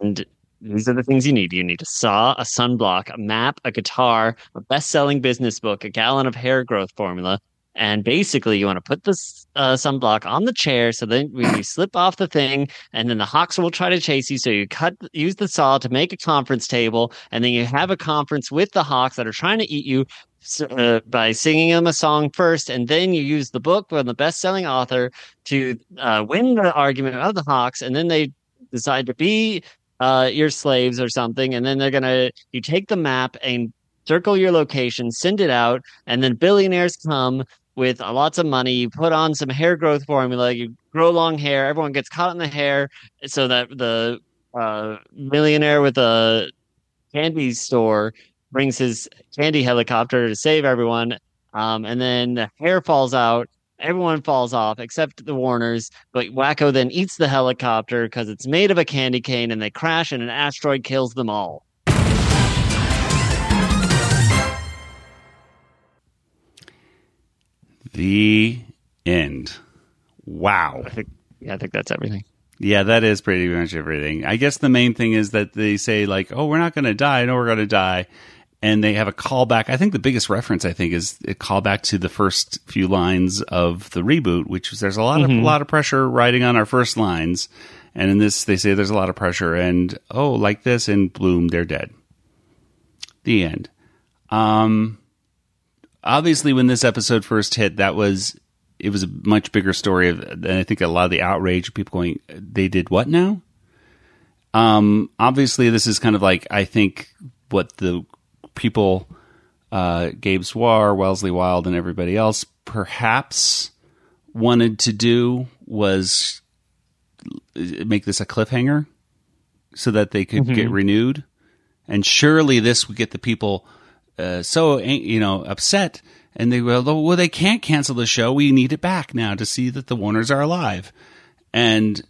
And these are the things you need. You need a saw, a sunblock, a map, a guitar, a best-selling business book, a gallon of hair growth formula, and basically, you want to put this uh, sunblock on the chair so then when you slip off the thing, and then the hawks will try to chase you. So you cut, use the saw to make a conference table, and then you have a conference with the hawks that are trying to eat you uh, by singing them a song first, and then you use the book from the best-selling author to uh, win the argument of the hawks, and then they decide to be uh, your slaves or something, and then they're gonna you take the map and circle your location, send it out, and then billionaires come with lots of money. You put on some hair growth formula, you grow long hair, everyone gets caught in the hair, so that the uh, millionaire with a candy store brings his candy helicopter to save everyone. Um, and then the hair falls out. Everyone falls off except the Warners. But Wakko then eats the helicopter because it's made of a candy cane and they crash and an asteroid kills them all. The end. Wow. I think, yeah, I think that's everything. Yeah, that is pretty much everything. I guess the main thing is that they say like, "Oh, we're not going to die. No, we're going to die," and they have a callback. I think the biggest reference I think is a callback to the first few lines of the reboot, which is there's a lot of Mhm. a lot of pressure riding on our first lines, and in this they say there's a lot of pressure, and oh, like this, and bloom, they're dead. The end. Um, obviously, when this episode first hit, that was it was a much bigger story of, and I think a lot of the outrage of people going, they did what now? Um, obviously, this is kind of like I think what the people, uh, Gabe Swarr, Wellesley Wild, and everybody else perhaps wanted to do was make this a cliffhanger so that they could Mhm. get renewed. And surely this would get the people uh, so you know upset And they go, well, they can't cancel the show. We need it back now to see that the Warners are alive. And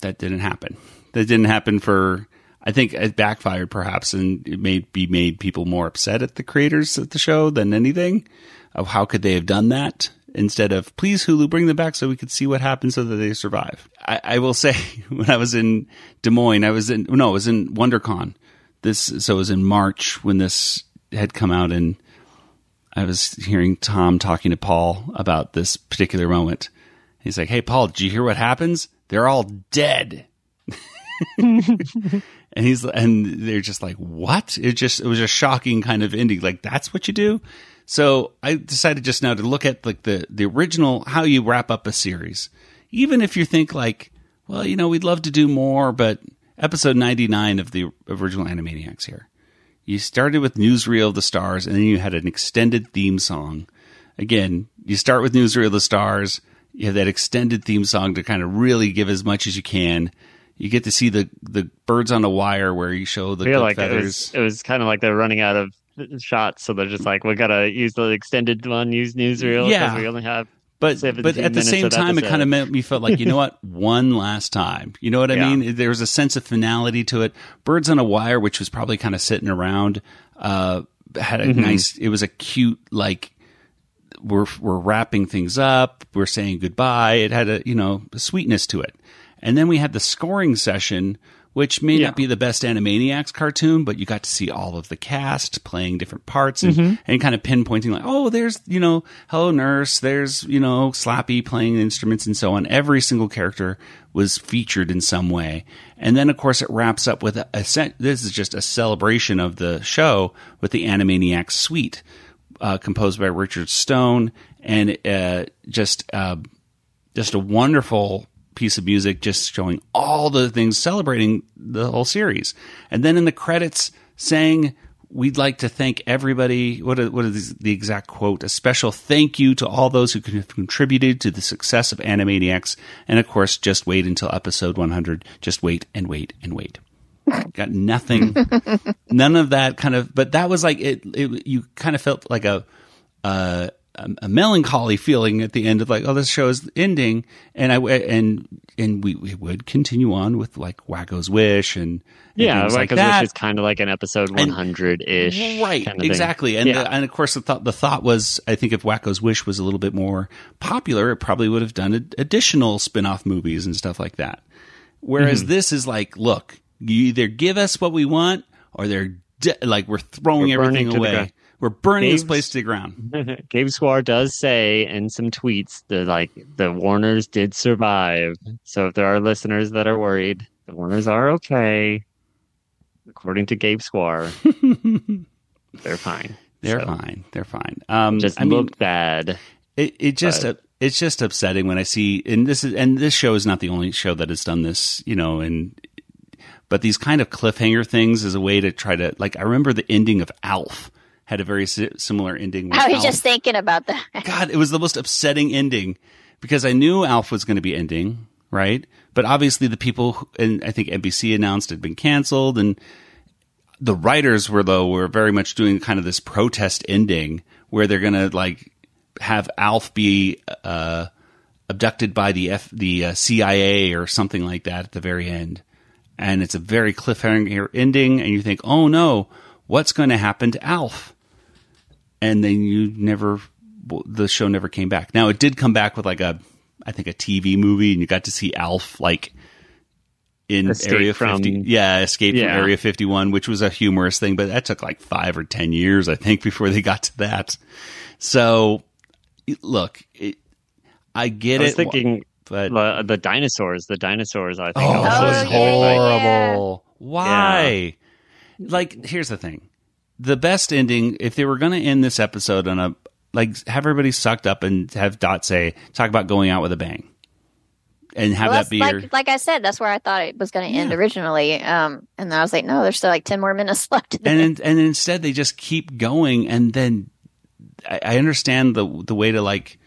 that didn't happen. That didn't happen for, I think it backfired perhaps and it may be made people more upset at the creators of the show than anything of how could they have done that instead of please Hulu bring them back so we could see what happens so that they survive. I, I will say <laughs> when I was in Des Moines, I was in, no, it was in WonderCon. This, so it was in March when this had come out and I was hearing Tom talking to Paul about this particular moment. He's like, Hey, Paul, did you hear what happens? They're all dead. <laughs> and he's, and they're just like, what? It just, it was a shocking kind of ending. Like, that's what you do? So I decided just now to look at like the, the original, how you wrap up a series. Even if you think like, well, you know, we'd love to do more, but episode 99 of the original Animaniacs here. You started with Newsreel of the Stars, and then you had an extended theme song. Again, you start with Newsreel of the Stars. You have that extended theme song to kind of really give as much as you can. You get to see the the birds on a wire where you show the I feel good like it was, it was kind of like they're running out of shots, so they're just like, we gotta use the extended one, use newsreel because Yeah. we only have. But but at the same time, it kind of episode. made me felt like you know what, <laughs> one last time. You know what I Yeah. mean? There was a sense of finality to it. Birds on a Wire, which was probably kind of sitting around, uh, had a Mhm. nice. It was a cute like we're we're wrapping things up. We're saying goodbye. It had a you know a sweetness to it. And then we had the scoring session, which may not be the best Animaniacs cartoon, but you got to see all of the cast playing different parts and, Mhm. and kind of pinpointing like, oh, there's, you know, Hello Nurse, there's, you know, Slappy playing instruments and so on. Every single character was featured in some way. And then, of course, it wraps up with a, a this is just a celebration of the show with the Animaniacs suite, uh, composed by Richard Stone and, uh, just, uh, just a wonderful piece of music just showing all the things celebrating the whole series. And then in the credits saying we'd like to thank everybody. What are, what is the exact quote? A special thank you to all those who have contributed to the success of animaniacs. And of course just wait until episode 100 just wait and wait and wait. <laughs> Got nothing. None of that kind of but that was like it, it you kind of felt like a uh a, a melancholy feeling at the end of like, oh, this show is ending, and I and and we, we would continue on with like Wakko's Wish and, and Yeah, things like Wish is kind of like an episode 100 ish. Right, exactly, and the, and of course the thought the thought was I think if Wakko's Wish was a little bit more popular, it probably would have done additional spin off movies and stuff like that. Whereas Mhm. this is like, look, you either give us what we want, or they're de- like we're throwing We're everything away. We're burning this place to the ground. <laughs> Gabe Swarr does say in some tweets that like the Warners did survive. So if there are listeners that are worried, the Warners are okay. According to Gabe Swarr, <laughs> they're fine. They're So, fine. They're fine. Um, just I mean, bad. It it just But- uh, it's just upsetting when I see and this is and this show is not the only show that has done this, you know, and but these kind of cliffhanger things is a way to try to like I remember the ending of Alf had a very si- similar ending. with I was Alf. just thinking about that. <laughs> God, it was the most upsetting ending because I knew Alf was going to be ending, right? But obviously the people who- and I think NBC announced it had been canceled and the writers were though were very much doing kind of this protest ending where they're going to like have Alf be uh, abducted by the F, the uh, CIA or something like that at the very end, and it's a very cliffhanger ending, and you think, oh no, what's going to happen to Alf? And then you never, the show never came back. Now it did come back with like a, I think a TV movie, and you got to see Alf like in Escape Area from- 50. Yeah, Escape Yeah. from Area 51, which was a humorous thing, but that took like five or 10 years, I think, <laughs> before they got to that. So, look, it, I get I was it. thinking but the, the dinosaurs. The dinosaurs. I think. Oh, also that was is like- horrible. Why? Like, here's the thing: the best ending, if they were going to end this episode on a like, have everybody sucked up and have Dot say, talk about going out with a bang, and have Well, that be like, your. like I said, that's where I thought it was going to end originally. Um, and then I was like, no, there's still like 10 more minutes <laughs> left. and in- and instead they just keep going and then I, I understand the the way to like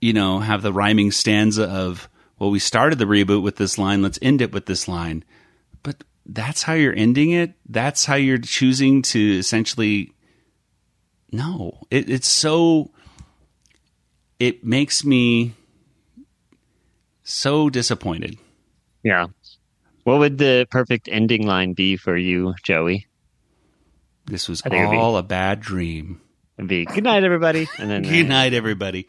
you know have the rhyming stanza of well we started the reboot with this line let's end it with this line but that's how you're ending it that's how you're choosing to essentially no, it, it's so. It makes me so disappointed. Yeah. What would the perfect ending line be for you, Joey? This was I be- all a bad dream. It'd be good night, everybody, and then <laughs> Good night, everybody.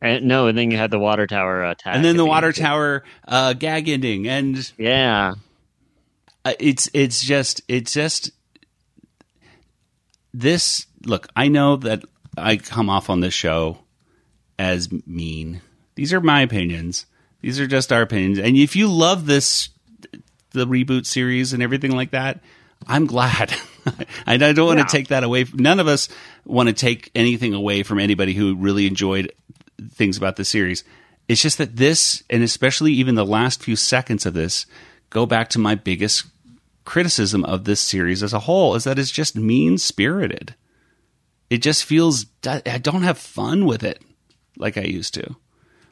And, no, and then you had the water tower attack, and then the water tower uh, gag ending, and Yeah, uh, it's it's just it's just this. Look, I know that I come off on this show as mean. These are my opinions. These are just our opinions. And if you love this, the reboot series and everything like that, I'm glad. <laughs> I don't want Yeah. to take that away. None of us want to take anything away from anybody who really enjoyed things about the series. It's just that this, and especially even the last few seconds of this, go back to my biggest criticism of this series as a whole is that it's just mean spirited. It just feels, I don't have fun with it like I used to.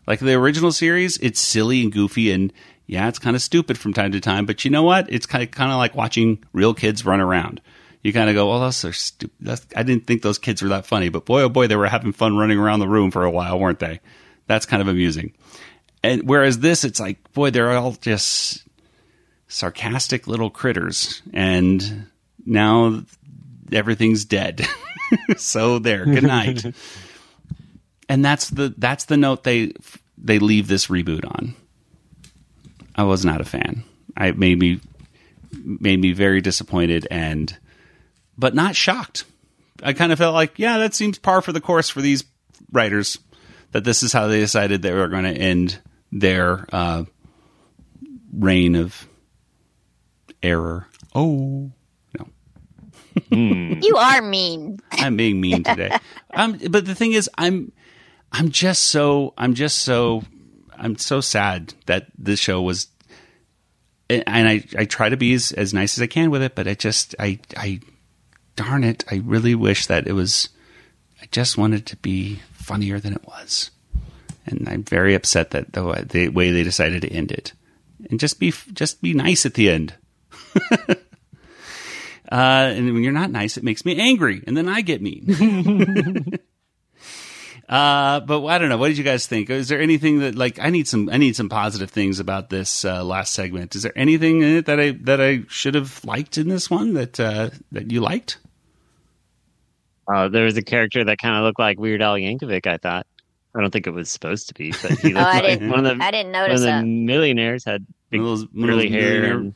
Like the original series, it's silly and goofy, and yeah, it's kind of stupid from time to time. But you know what? It's kind of kind of like watching real kids run around. You kind of go, "Well, those are stupid." That's, I didn't think those kids were that funny, but boy, oh boy, they were having fun running around the room for a while, weren't they? That's kind of amusing. And whereas this, it's like, boy, they're all just sarcastic little critters, and now everything's dead. <laughs> so there, good night. <laughs> and that's the that's the note they they leave this reboot on. I was not a fan. I it made me made me very disappointed and but not shocked. I kind of felt like, yeah, that seems par for the course for these writers that this is how they decided they were going to end their uh, reign of error. Oh, no. <laughs> You are mean. <laughs> I'm being mean today. um, but the thing is, I'm, I'm just so, I'm just so, I'm so sad that this show was, and I, I try to be as, as nice as I can with it, but I just, I, I, darn it, I really wish that it was, I just wanted to be funnier than it was, and I'm very upset that the, way- the way they decided to end it, and just be, just be nice at the end. <laughs> Uh, and when you're not nice, it makes me angry, and then I get mean. <laughs> uh, but I don't know. What did you guys think? Is there anything that like I need some I need some positive things about this uh, last segment? Is there anything in it that I that I should have liked in this one that uh, that you liked? Uh, there was a character that kind of looked like Weird Al Yankovic. I thought. I don't think it was supposed to be, but he <laughs> Oh, I like didn't. one of the I didn't one of notice the that. millionaires had big One of those- one of curly those hair. And,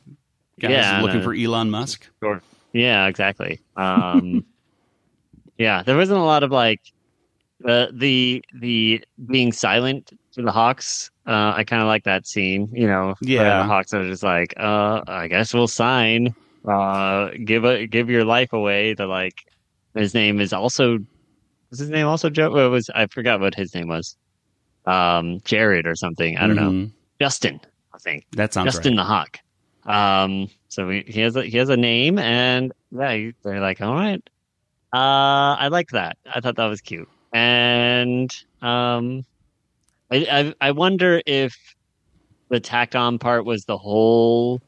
Guys Yeah, looking a- for Elon Musk. Sure. Yeah, exactly. Um, <laughs> yeah, there wasn't a lot of like the the the being silent to the Hawks. Uh, I kind of like that scene. You know, Yeah. the Hawks are just like, uh, I guess we'll sign. Uh, give a give your life away. To like, his name is also was his name also Joe? What was I forgot what his name was? Um, Jared or something. I don't know. Mhm. Justin, I think. That sounds Justin right. the Hawk. Um, so we, he has a, he has a name, and yeah, they're like, all right. Uh, I like that. I thought that was cute, and um, I I, I wonder if the tacked on part was the whole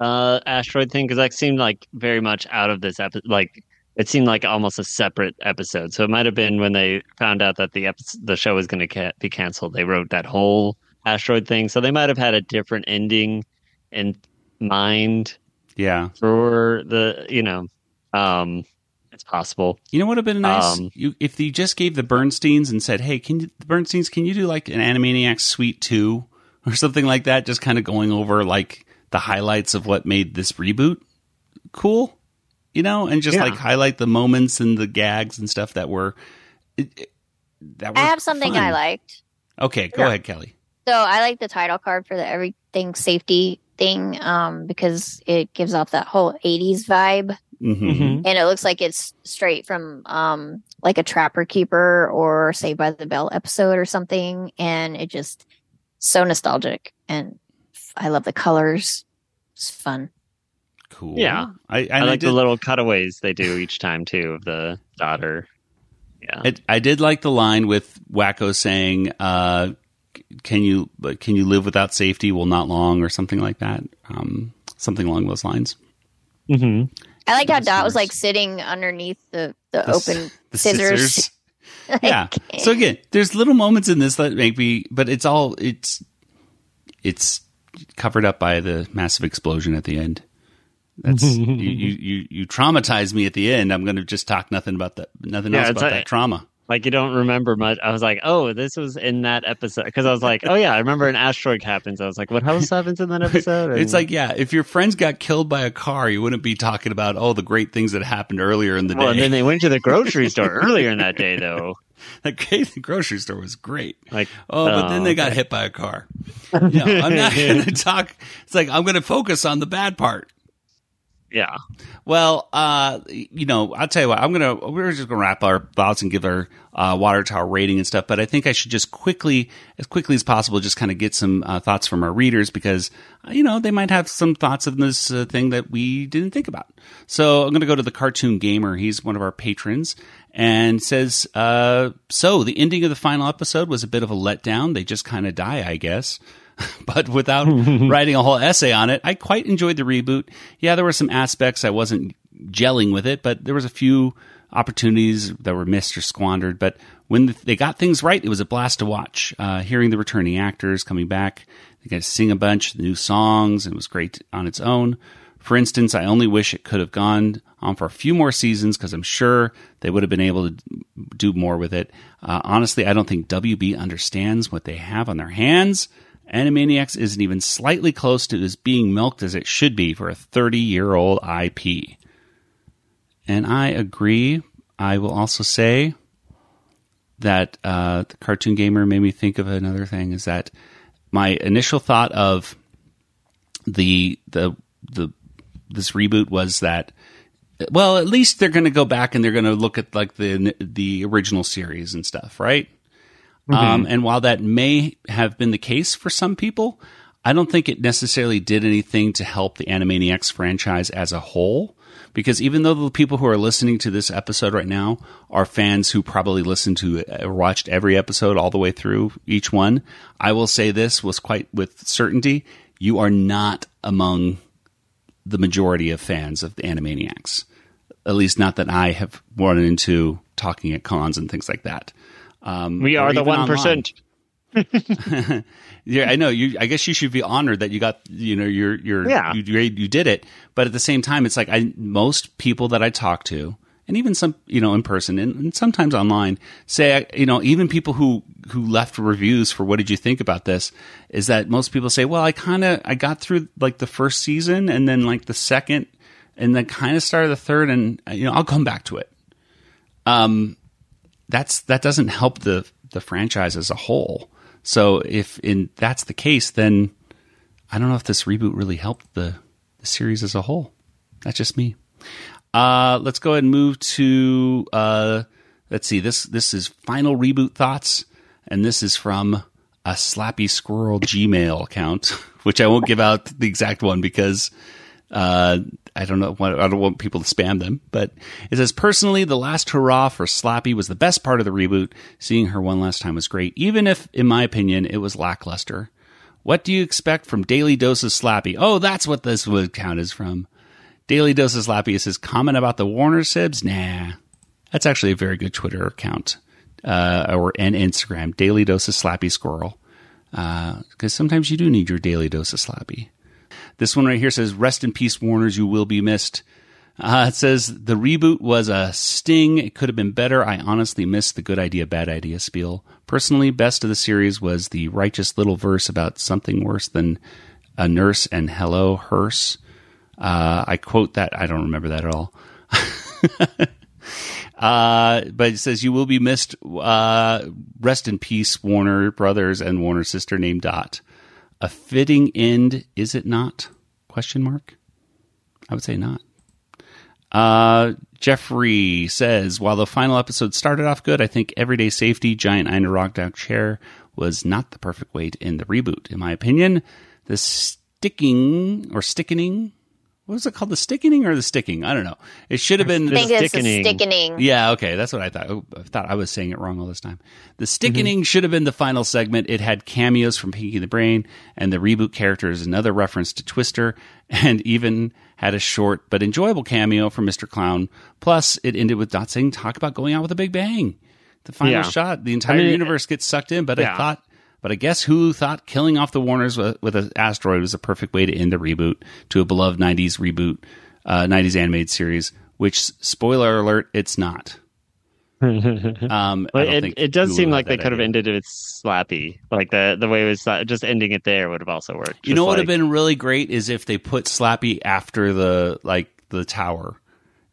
uh asteroid thing because that seemed like very much out of this episode. Like it seemed like almost a separate episode. So it might have been when they found out that the episode, the show was going to ca- be canceled. They wrote that whole asteroid thing. So they might have had a different ending in mind Yeah. for the you know um it's possible You know what would have been nice? Um, you, if you just gave the Bernsteins and said, "Hey, can you, the Bernsteins, can you do like an Animaniacs Suite Two or something like that?" Just kind of going over like the highlights of what made this reboot cool, you know, and just Yeah. like highlight the moments and the gags and stuff that were it, it- that were. I have something fun. I liked. Okay, go Yeah. ahead, Kelly. So I like the title card for the everything safety thing um, because it gives off that whole 80s vibe. hmm Mhm. And it looks like it's straight from um, like a Trapper Keeper or Saved by the Bell episode or something, and it just so nostalgic and I love the colors. It's fun. Cool. Yeah. I, I, and like did, the little cutaways they do each time too of the daughter. Yeah. I, I did like the line with Wakko saying, uh, "Can you can you live without safety? Well, not long," or something like that. Um, something along those lines. hmm I like how Nice Dot was like sitting underneath the the, The open the scissors. scissors. <laughs> Like, yeah. So again, there's little moments in this that make me, but it's all it's it's covered up by the massive explosion at the end. That's <laughs> you, you you traumatize me at the end. I'm going to just talk nothing about that, nothing Yeah, else about a- that trauma. Like you don't remember much. I was like, oh, this was in that episode because I was like, oh yeah, I remember an asteroid happens. I was like, what else happens in that <laughs> episode? It's like, yeah, if your friends got killed by a car, you wouldn't be talking about oh the great things that happened earlier in the day. well, and then they went to the grocery <laughs> store earlier in that day though. the the grocery store was great. Like, Oh, but then they oh, got okay. hit by a car. No, I'm not going to talk. It's like I'm going to focus on the bad part. Yeah. Well, uh, you know, I'll tell you what. I'm gonna we're just gonna wrap our thoughts and give our uh, water tower rating and stuff. But I think I should just quickly, as quickly as possible, just kind of get some uh, thoughts from our readers because uh, you know they might have some thoughts on this uh, thing that we didn't think about. So I'm gonna go to the cartoon gamer. He's one of our patrons and says, uh, "So the ending of the final episode was a bit of a letdown. They just kind of die, I guess." <laughs> but without <laughs> writing a whole essay on it, I quite enjoyed the reboot. Yeah, there were some aspects I wasn't gelling with it, but there was a few opportunities that were missed or squandered. But when they got things right, it was a blast to watch. Uh, hearing the returning actors coming back, they got to sing a bunch of new songs, and it was great on its own. For instance, I only wish it could have gone on for a few more seasons because I'm sure they would have been able to do more with it. Uh, honestly, I don't think WB understands what they have on their hands. Animaniacs isn't even slightly close to as being milked as it should be for a 30 year old IP. And I agree. I will also say that uh, the cartoon gamer made me think of another thing is that my initial thought of the the the this reboot was that well at least they're going to go back and they're going to look at like the the original series and stuff right um, and while that may have been the case for some people i don't think it necessarily did anything to help the animaniacs franchise as a whole because even though the people who are listening to this episode right now are fans who probably listened to or watched every episode all the way through each one i will say this was quite with certainty you are not among the majority of fans of the Animaniacs. At least not that I have run into talking at cons and things like that. Um, We are the one <laughs> Yeah, I know. You, I guess you should be honored that you got, you know, your, your, Yeah. you, you, you did it. But at the same time, it's like I, most people that I talk to, and even some, you know, in person and, and sometimes online, say, you know, even people who who left reviews for what did you think about this, is that most people say, well, I kind of, I got through like the first season and then like the second, and then kind of started the third, and you know, I'll come back to it. Um, that's that doesn't help the the franchise as a whole. So if in that's the case, then I don't know if this reboot really helped the the series as a whole. That's just me. Uh, let's go ahead and move to uh, let's see this this is final reboot thoughts, and this is from a Slappy Squirrel Gmail account, <laughs> which I won't give out the exact one because uh, I don't know. I don't want people to spam them, but it says personally, the last hurrah for Slappy was the best part of the reboot. Seeing her one last time was great, even if, in my opinion, it was lackluster. What do you expect from Daily Doses Slappy? Oh, that's what this would count as from. Daily Doses Slappy. It says comment about the Warner Sibs. Nah, that's actually a very good Twitter account uh, or and Instagram. Daily Doses Slappy Squirrel. Because sometimes you do need your daily dose of Slappy. This one right here says, Rest in peace, Warners, you will be missed. Uh, it says, The reboot was a sting. It could have been better. I honestly missed the good idea, bad idea spiel. Personally, best of the series was the righteous little verse about something worse than a nurse and hello, hearse. Uh, I quote that. I don't remember that at all. <laughs> Uh, but it says you will be missed. Uh, rest in peace, Warner brothers and Warner sister named Dot. A fitting end, is it not? Question mark. I would say not. Uh, Jeffrey says, while the final episode started off good, I think everyday safety, giant Adirondack chair was not the perfect way to end the reboot. In my opinion, the sticking or stickening, what was it called? The stickening or the sticking? I don't know. It should have been I think it's the stickening. yeah, okay, that's what I thought. Oh, I thought I was saying it wrong all this time. The stickening mm-hmm. should have been the final segment. It had cameos from Pinky the Brain and the reboot characters, another reference to Twister, <laughs> and even had a short but enjoyable cameo from Mr. Clown. Plus, it ended with Dot saying, "Talk about going out with a big bang." The final Yeah. shot, the entire I mean, universe gets sucked in. But I thought, but I guess who thought killing off the Warners with, with an asteroid was a perfect way to end the reboot to a beloved '90s reboot, uh, '90s animated series. Which, spoiler alert, it's not. <laughs> Um, But it, it does seem like they that could have ended it with Slappy. Like the the way it was uh, just ending it there would have also worked. You Just know what would have been really great is if they put Slappy after the like the tower.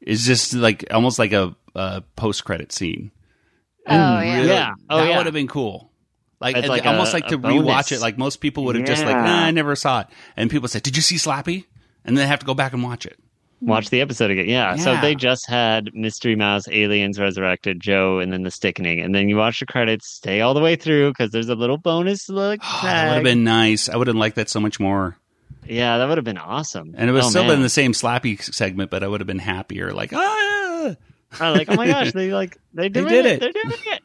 It's just like almost like a, a post credit scene. Oh, yeah. Really- Yeah. Oh, that yeah. would have been cool. Like, It's like almost a- like to bonus. rewatch it. Like most people would have just like, Yeah. nah, I never saw it. And people say, "Did you see Slappy?" And then they have to go back and watch it. watch the episode again. Yeah. So they just had Mystery Mouse, Aliens Resurrected, Joe, and then the Stickening, and then you watch the credits, stay all the way through because there's a little bonus look. Oh, <sighs> that would have been nice. I would have liked that so much more. Yeah, that would have been awesome. And it would oh, still man. been the same Slappy segment, but I would have been happier. Like, ah, I was like, oh my gosh, they like they, <laughs> They did it. it. They're doing it.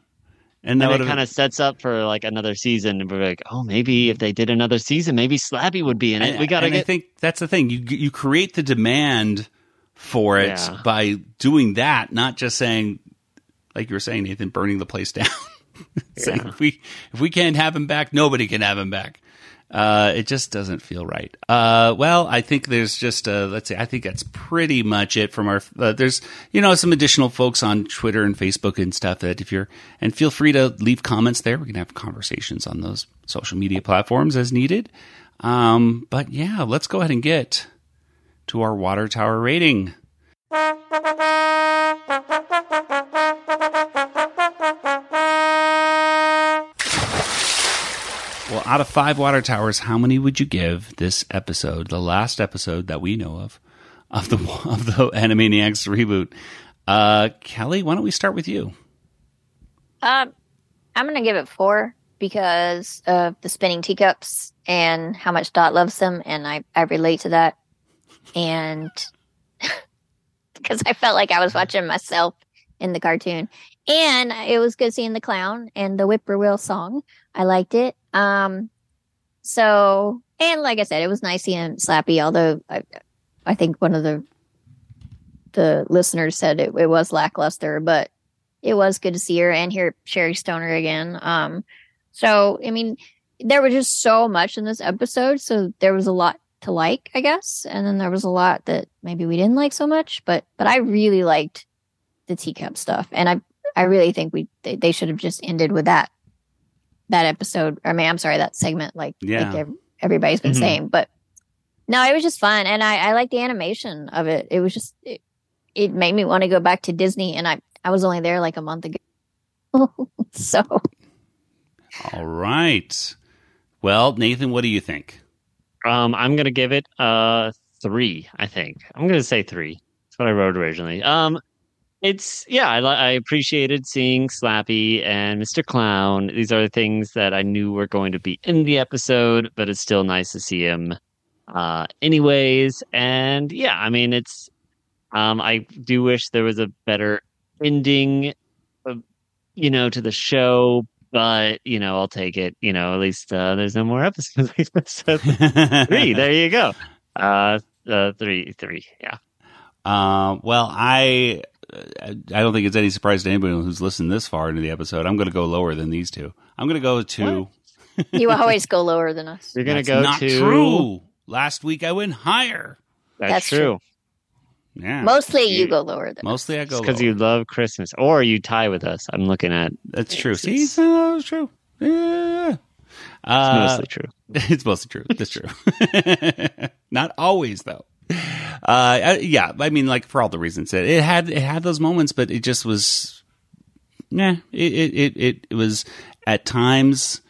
And that And would it kind of sets up for like another season, and we're like, oh, maybe if they did another season, maybe Slappy would be in it. And- we gotta and I think that's the thing. You you create the demand for it Yeah. by doing that, not just saying, like you were saying, Nathan, burning the place <laughs> down. saying Yeah. if we if we can't have him back, nobody can have him back. Uh, it just doesn't feel right. Uh, well, I think there's just uh, let's see. I think that's pretty much it from our. Uh, there's you know some additional folks on Twitter and Facebook and stuff that if you're and feel free to leave comments there. We can have conversations on those social media platforms as needed. Um, but yeah, let's go ahead and get to our water tower rating. <laughs> Well, out of five water towers, how many would you give this episode, the last episode that we know of, of the <laughs> of the Animaniacs reboot? Uh, Kelly, why don't we start with you? Um, I'm gonna give it four because of the spinning teacups and how much Dot loves them, and I I relate to that, and <laughs> because I felt like I was watching myself in the cartoon, and it was good seeing the clown and the whippoorwill song. I liked it. Um, so and like I said, it was nice and Slappy. Although I, I think one of the the listeners said it, it was lackluster, but it was good to see her and hear Sherri Stoner again. Um, so I mean, there was just so much in this episode, so there was a lot to like, I guess, and then there was a lot that maybe we didn't like so much. But but I really liked the teacup stuff, and I I really think we they, they should have just ended with that that episode. I mean, I'm sorry, that segment, like Yeah. like ev- everybody's been Mhm. saying, but no, it was just fun, and I I like the animation of it. It was just it, it made me want to go back to Disney, and I I was only there like a month ago, <laughs> so All right. Well, Nathan, what do you think? Um, I'm gonna give it uh three. I think I'm gonna say three. That's what I wrote originally. Um, it's yeah, I I appreciated seeing Slappy and Mr. Clown. These are the things that I knew were going to be in the episode, but it's still nice to see him, uh, anyways. And yeah, I mean, it's um, I do wish there was a better ending, uh, you know, to the show. But you know, I'll take it. You know, at least uh, there's no more episodes. <laughs> So three. <laughs> There you go. Uh, uh three, three. Yeah. Uh, well, I I don't think it's any surprise to anybody who's listened this far into the episode. I'm going to go lower than these two. I'm going to go to. you always go lower than us. You're gonna That's go not to. true. Last week I went higher. That's, That's true. true. Yeah, Mostly you You- go lower than mostly I go because you love Christmas, or you tie with us. I'm looking at. That's true. It's- See, it's- that was true. Yeah. It's Uh, mostly true. <laughs> it's mostly true. That's true. <laughs> Not always though. Uh, yeah, I mean, like for all the reasons it, it had, it had those moments, but it just was, nah. It it it, it, was at times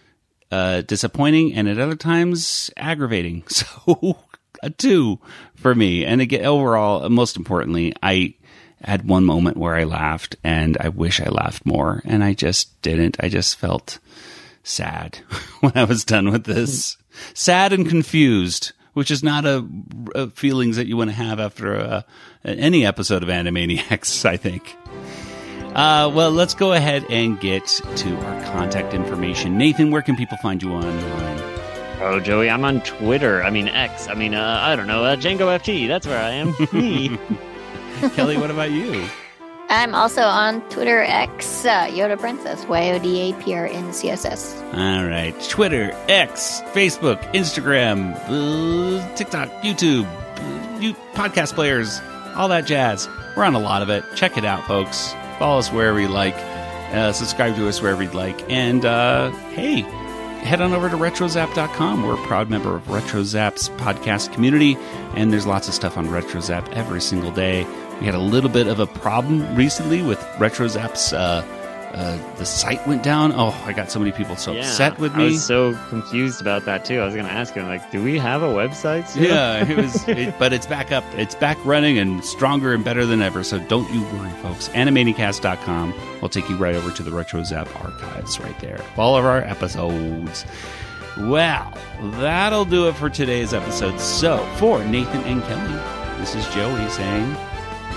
uh, disappointing and at other times aggravating. <laughs> So a two for me. And again, overall, most importantly, I had one moment where I laughed and I wish I laughed more and I just didn't. I just felt sad <laughs> when I was done with this. Sad and confused, which is not a, a feelings that you want to have after a, any episode of Animaniacs, <laughs> I think. Uh, well, let's go ahead and get to our contact information. Nathan, where can people find you online? Oh, Joey, I'm on Twitter. I mean X. I mean, uh, I don't know, uh, Django FT. That's where I am. <laughs> Me. Kelly, what about you? I'm also on Twitter X, uh, Yoda Princess, Y O D A P R N C S S. All right. Twitter, X, Facebook, Instagram, uh, TikTok, YouTube, uh, you podcast players, all that jazz. We're on a lot of it. Check it out, folks. Follow us wherever you like. Uh, subscribe to us wherever you'd like. And uh, hey, head on over to retrozap.com. We're a proud member of RetroZap's podcast community, and there's lots of stuff on RetroZap every single day. We had a little bit of a problem recently with RetroZap's. Uh, uh, the site went down. Oh, I got so many people so upset with I me. was so confused about that too. I was going to ask him, like, do we have a website? still? Yeah, it was, <laughs> it, but it's back up. It's back running and stronger and better than ever. So don't you worry, folks. Animanicast.com will take you right over to the RetroZap archives right there. All of our episodes. Well, that'll do it for today's episode. So for Nathan and Kelly, this is Joey saying,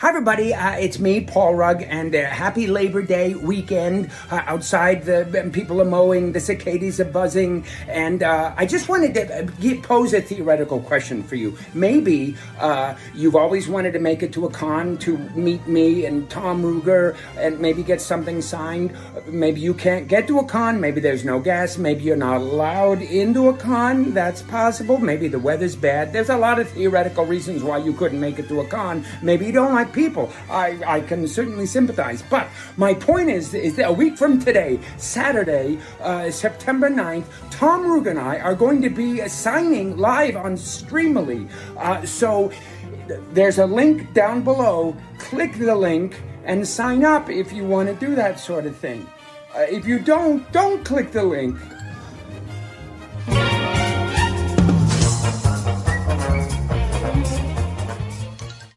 Hi, everybody. Uh, it's me, Paul Rugg, and uh, happy Labor Day weekend. Uh, outside, the people are mowing, the cicadas are buzzing, and uh, I just wanted to uh, ge- pose a theoretical question for you. Maybe uh, you've always wanted to make it to a con to meet me and Tom Ruegger and maybe get something signed. Maybe you can't get to a con. Maybe there's no gas. Maybe you're not allowed into a con. That's possible. Maybe the weather's bad. There's a lot of theoretical reasons why you couldn't make it to a con. Maybe you don't like people. I, I can certainly sympathize. But my point is, is that a week from today, Saturday, uh, September 9th, Tom Rug and I are going to be signing live on Streamily. Uh, so th- there's a link down below. Click the link and sign up if you want to do that sort of thing. Uh, if you don't, don't click the link.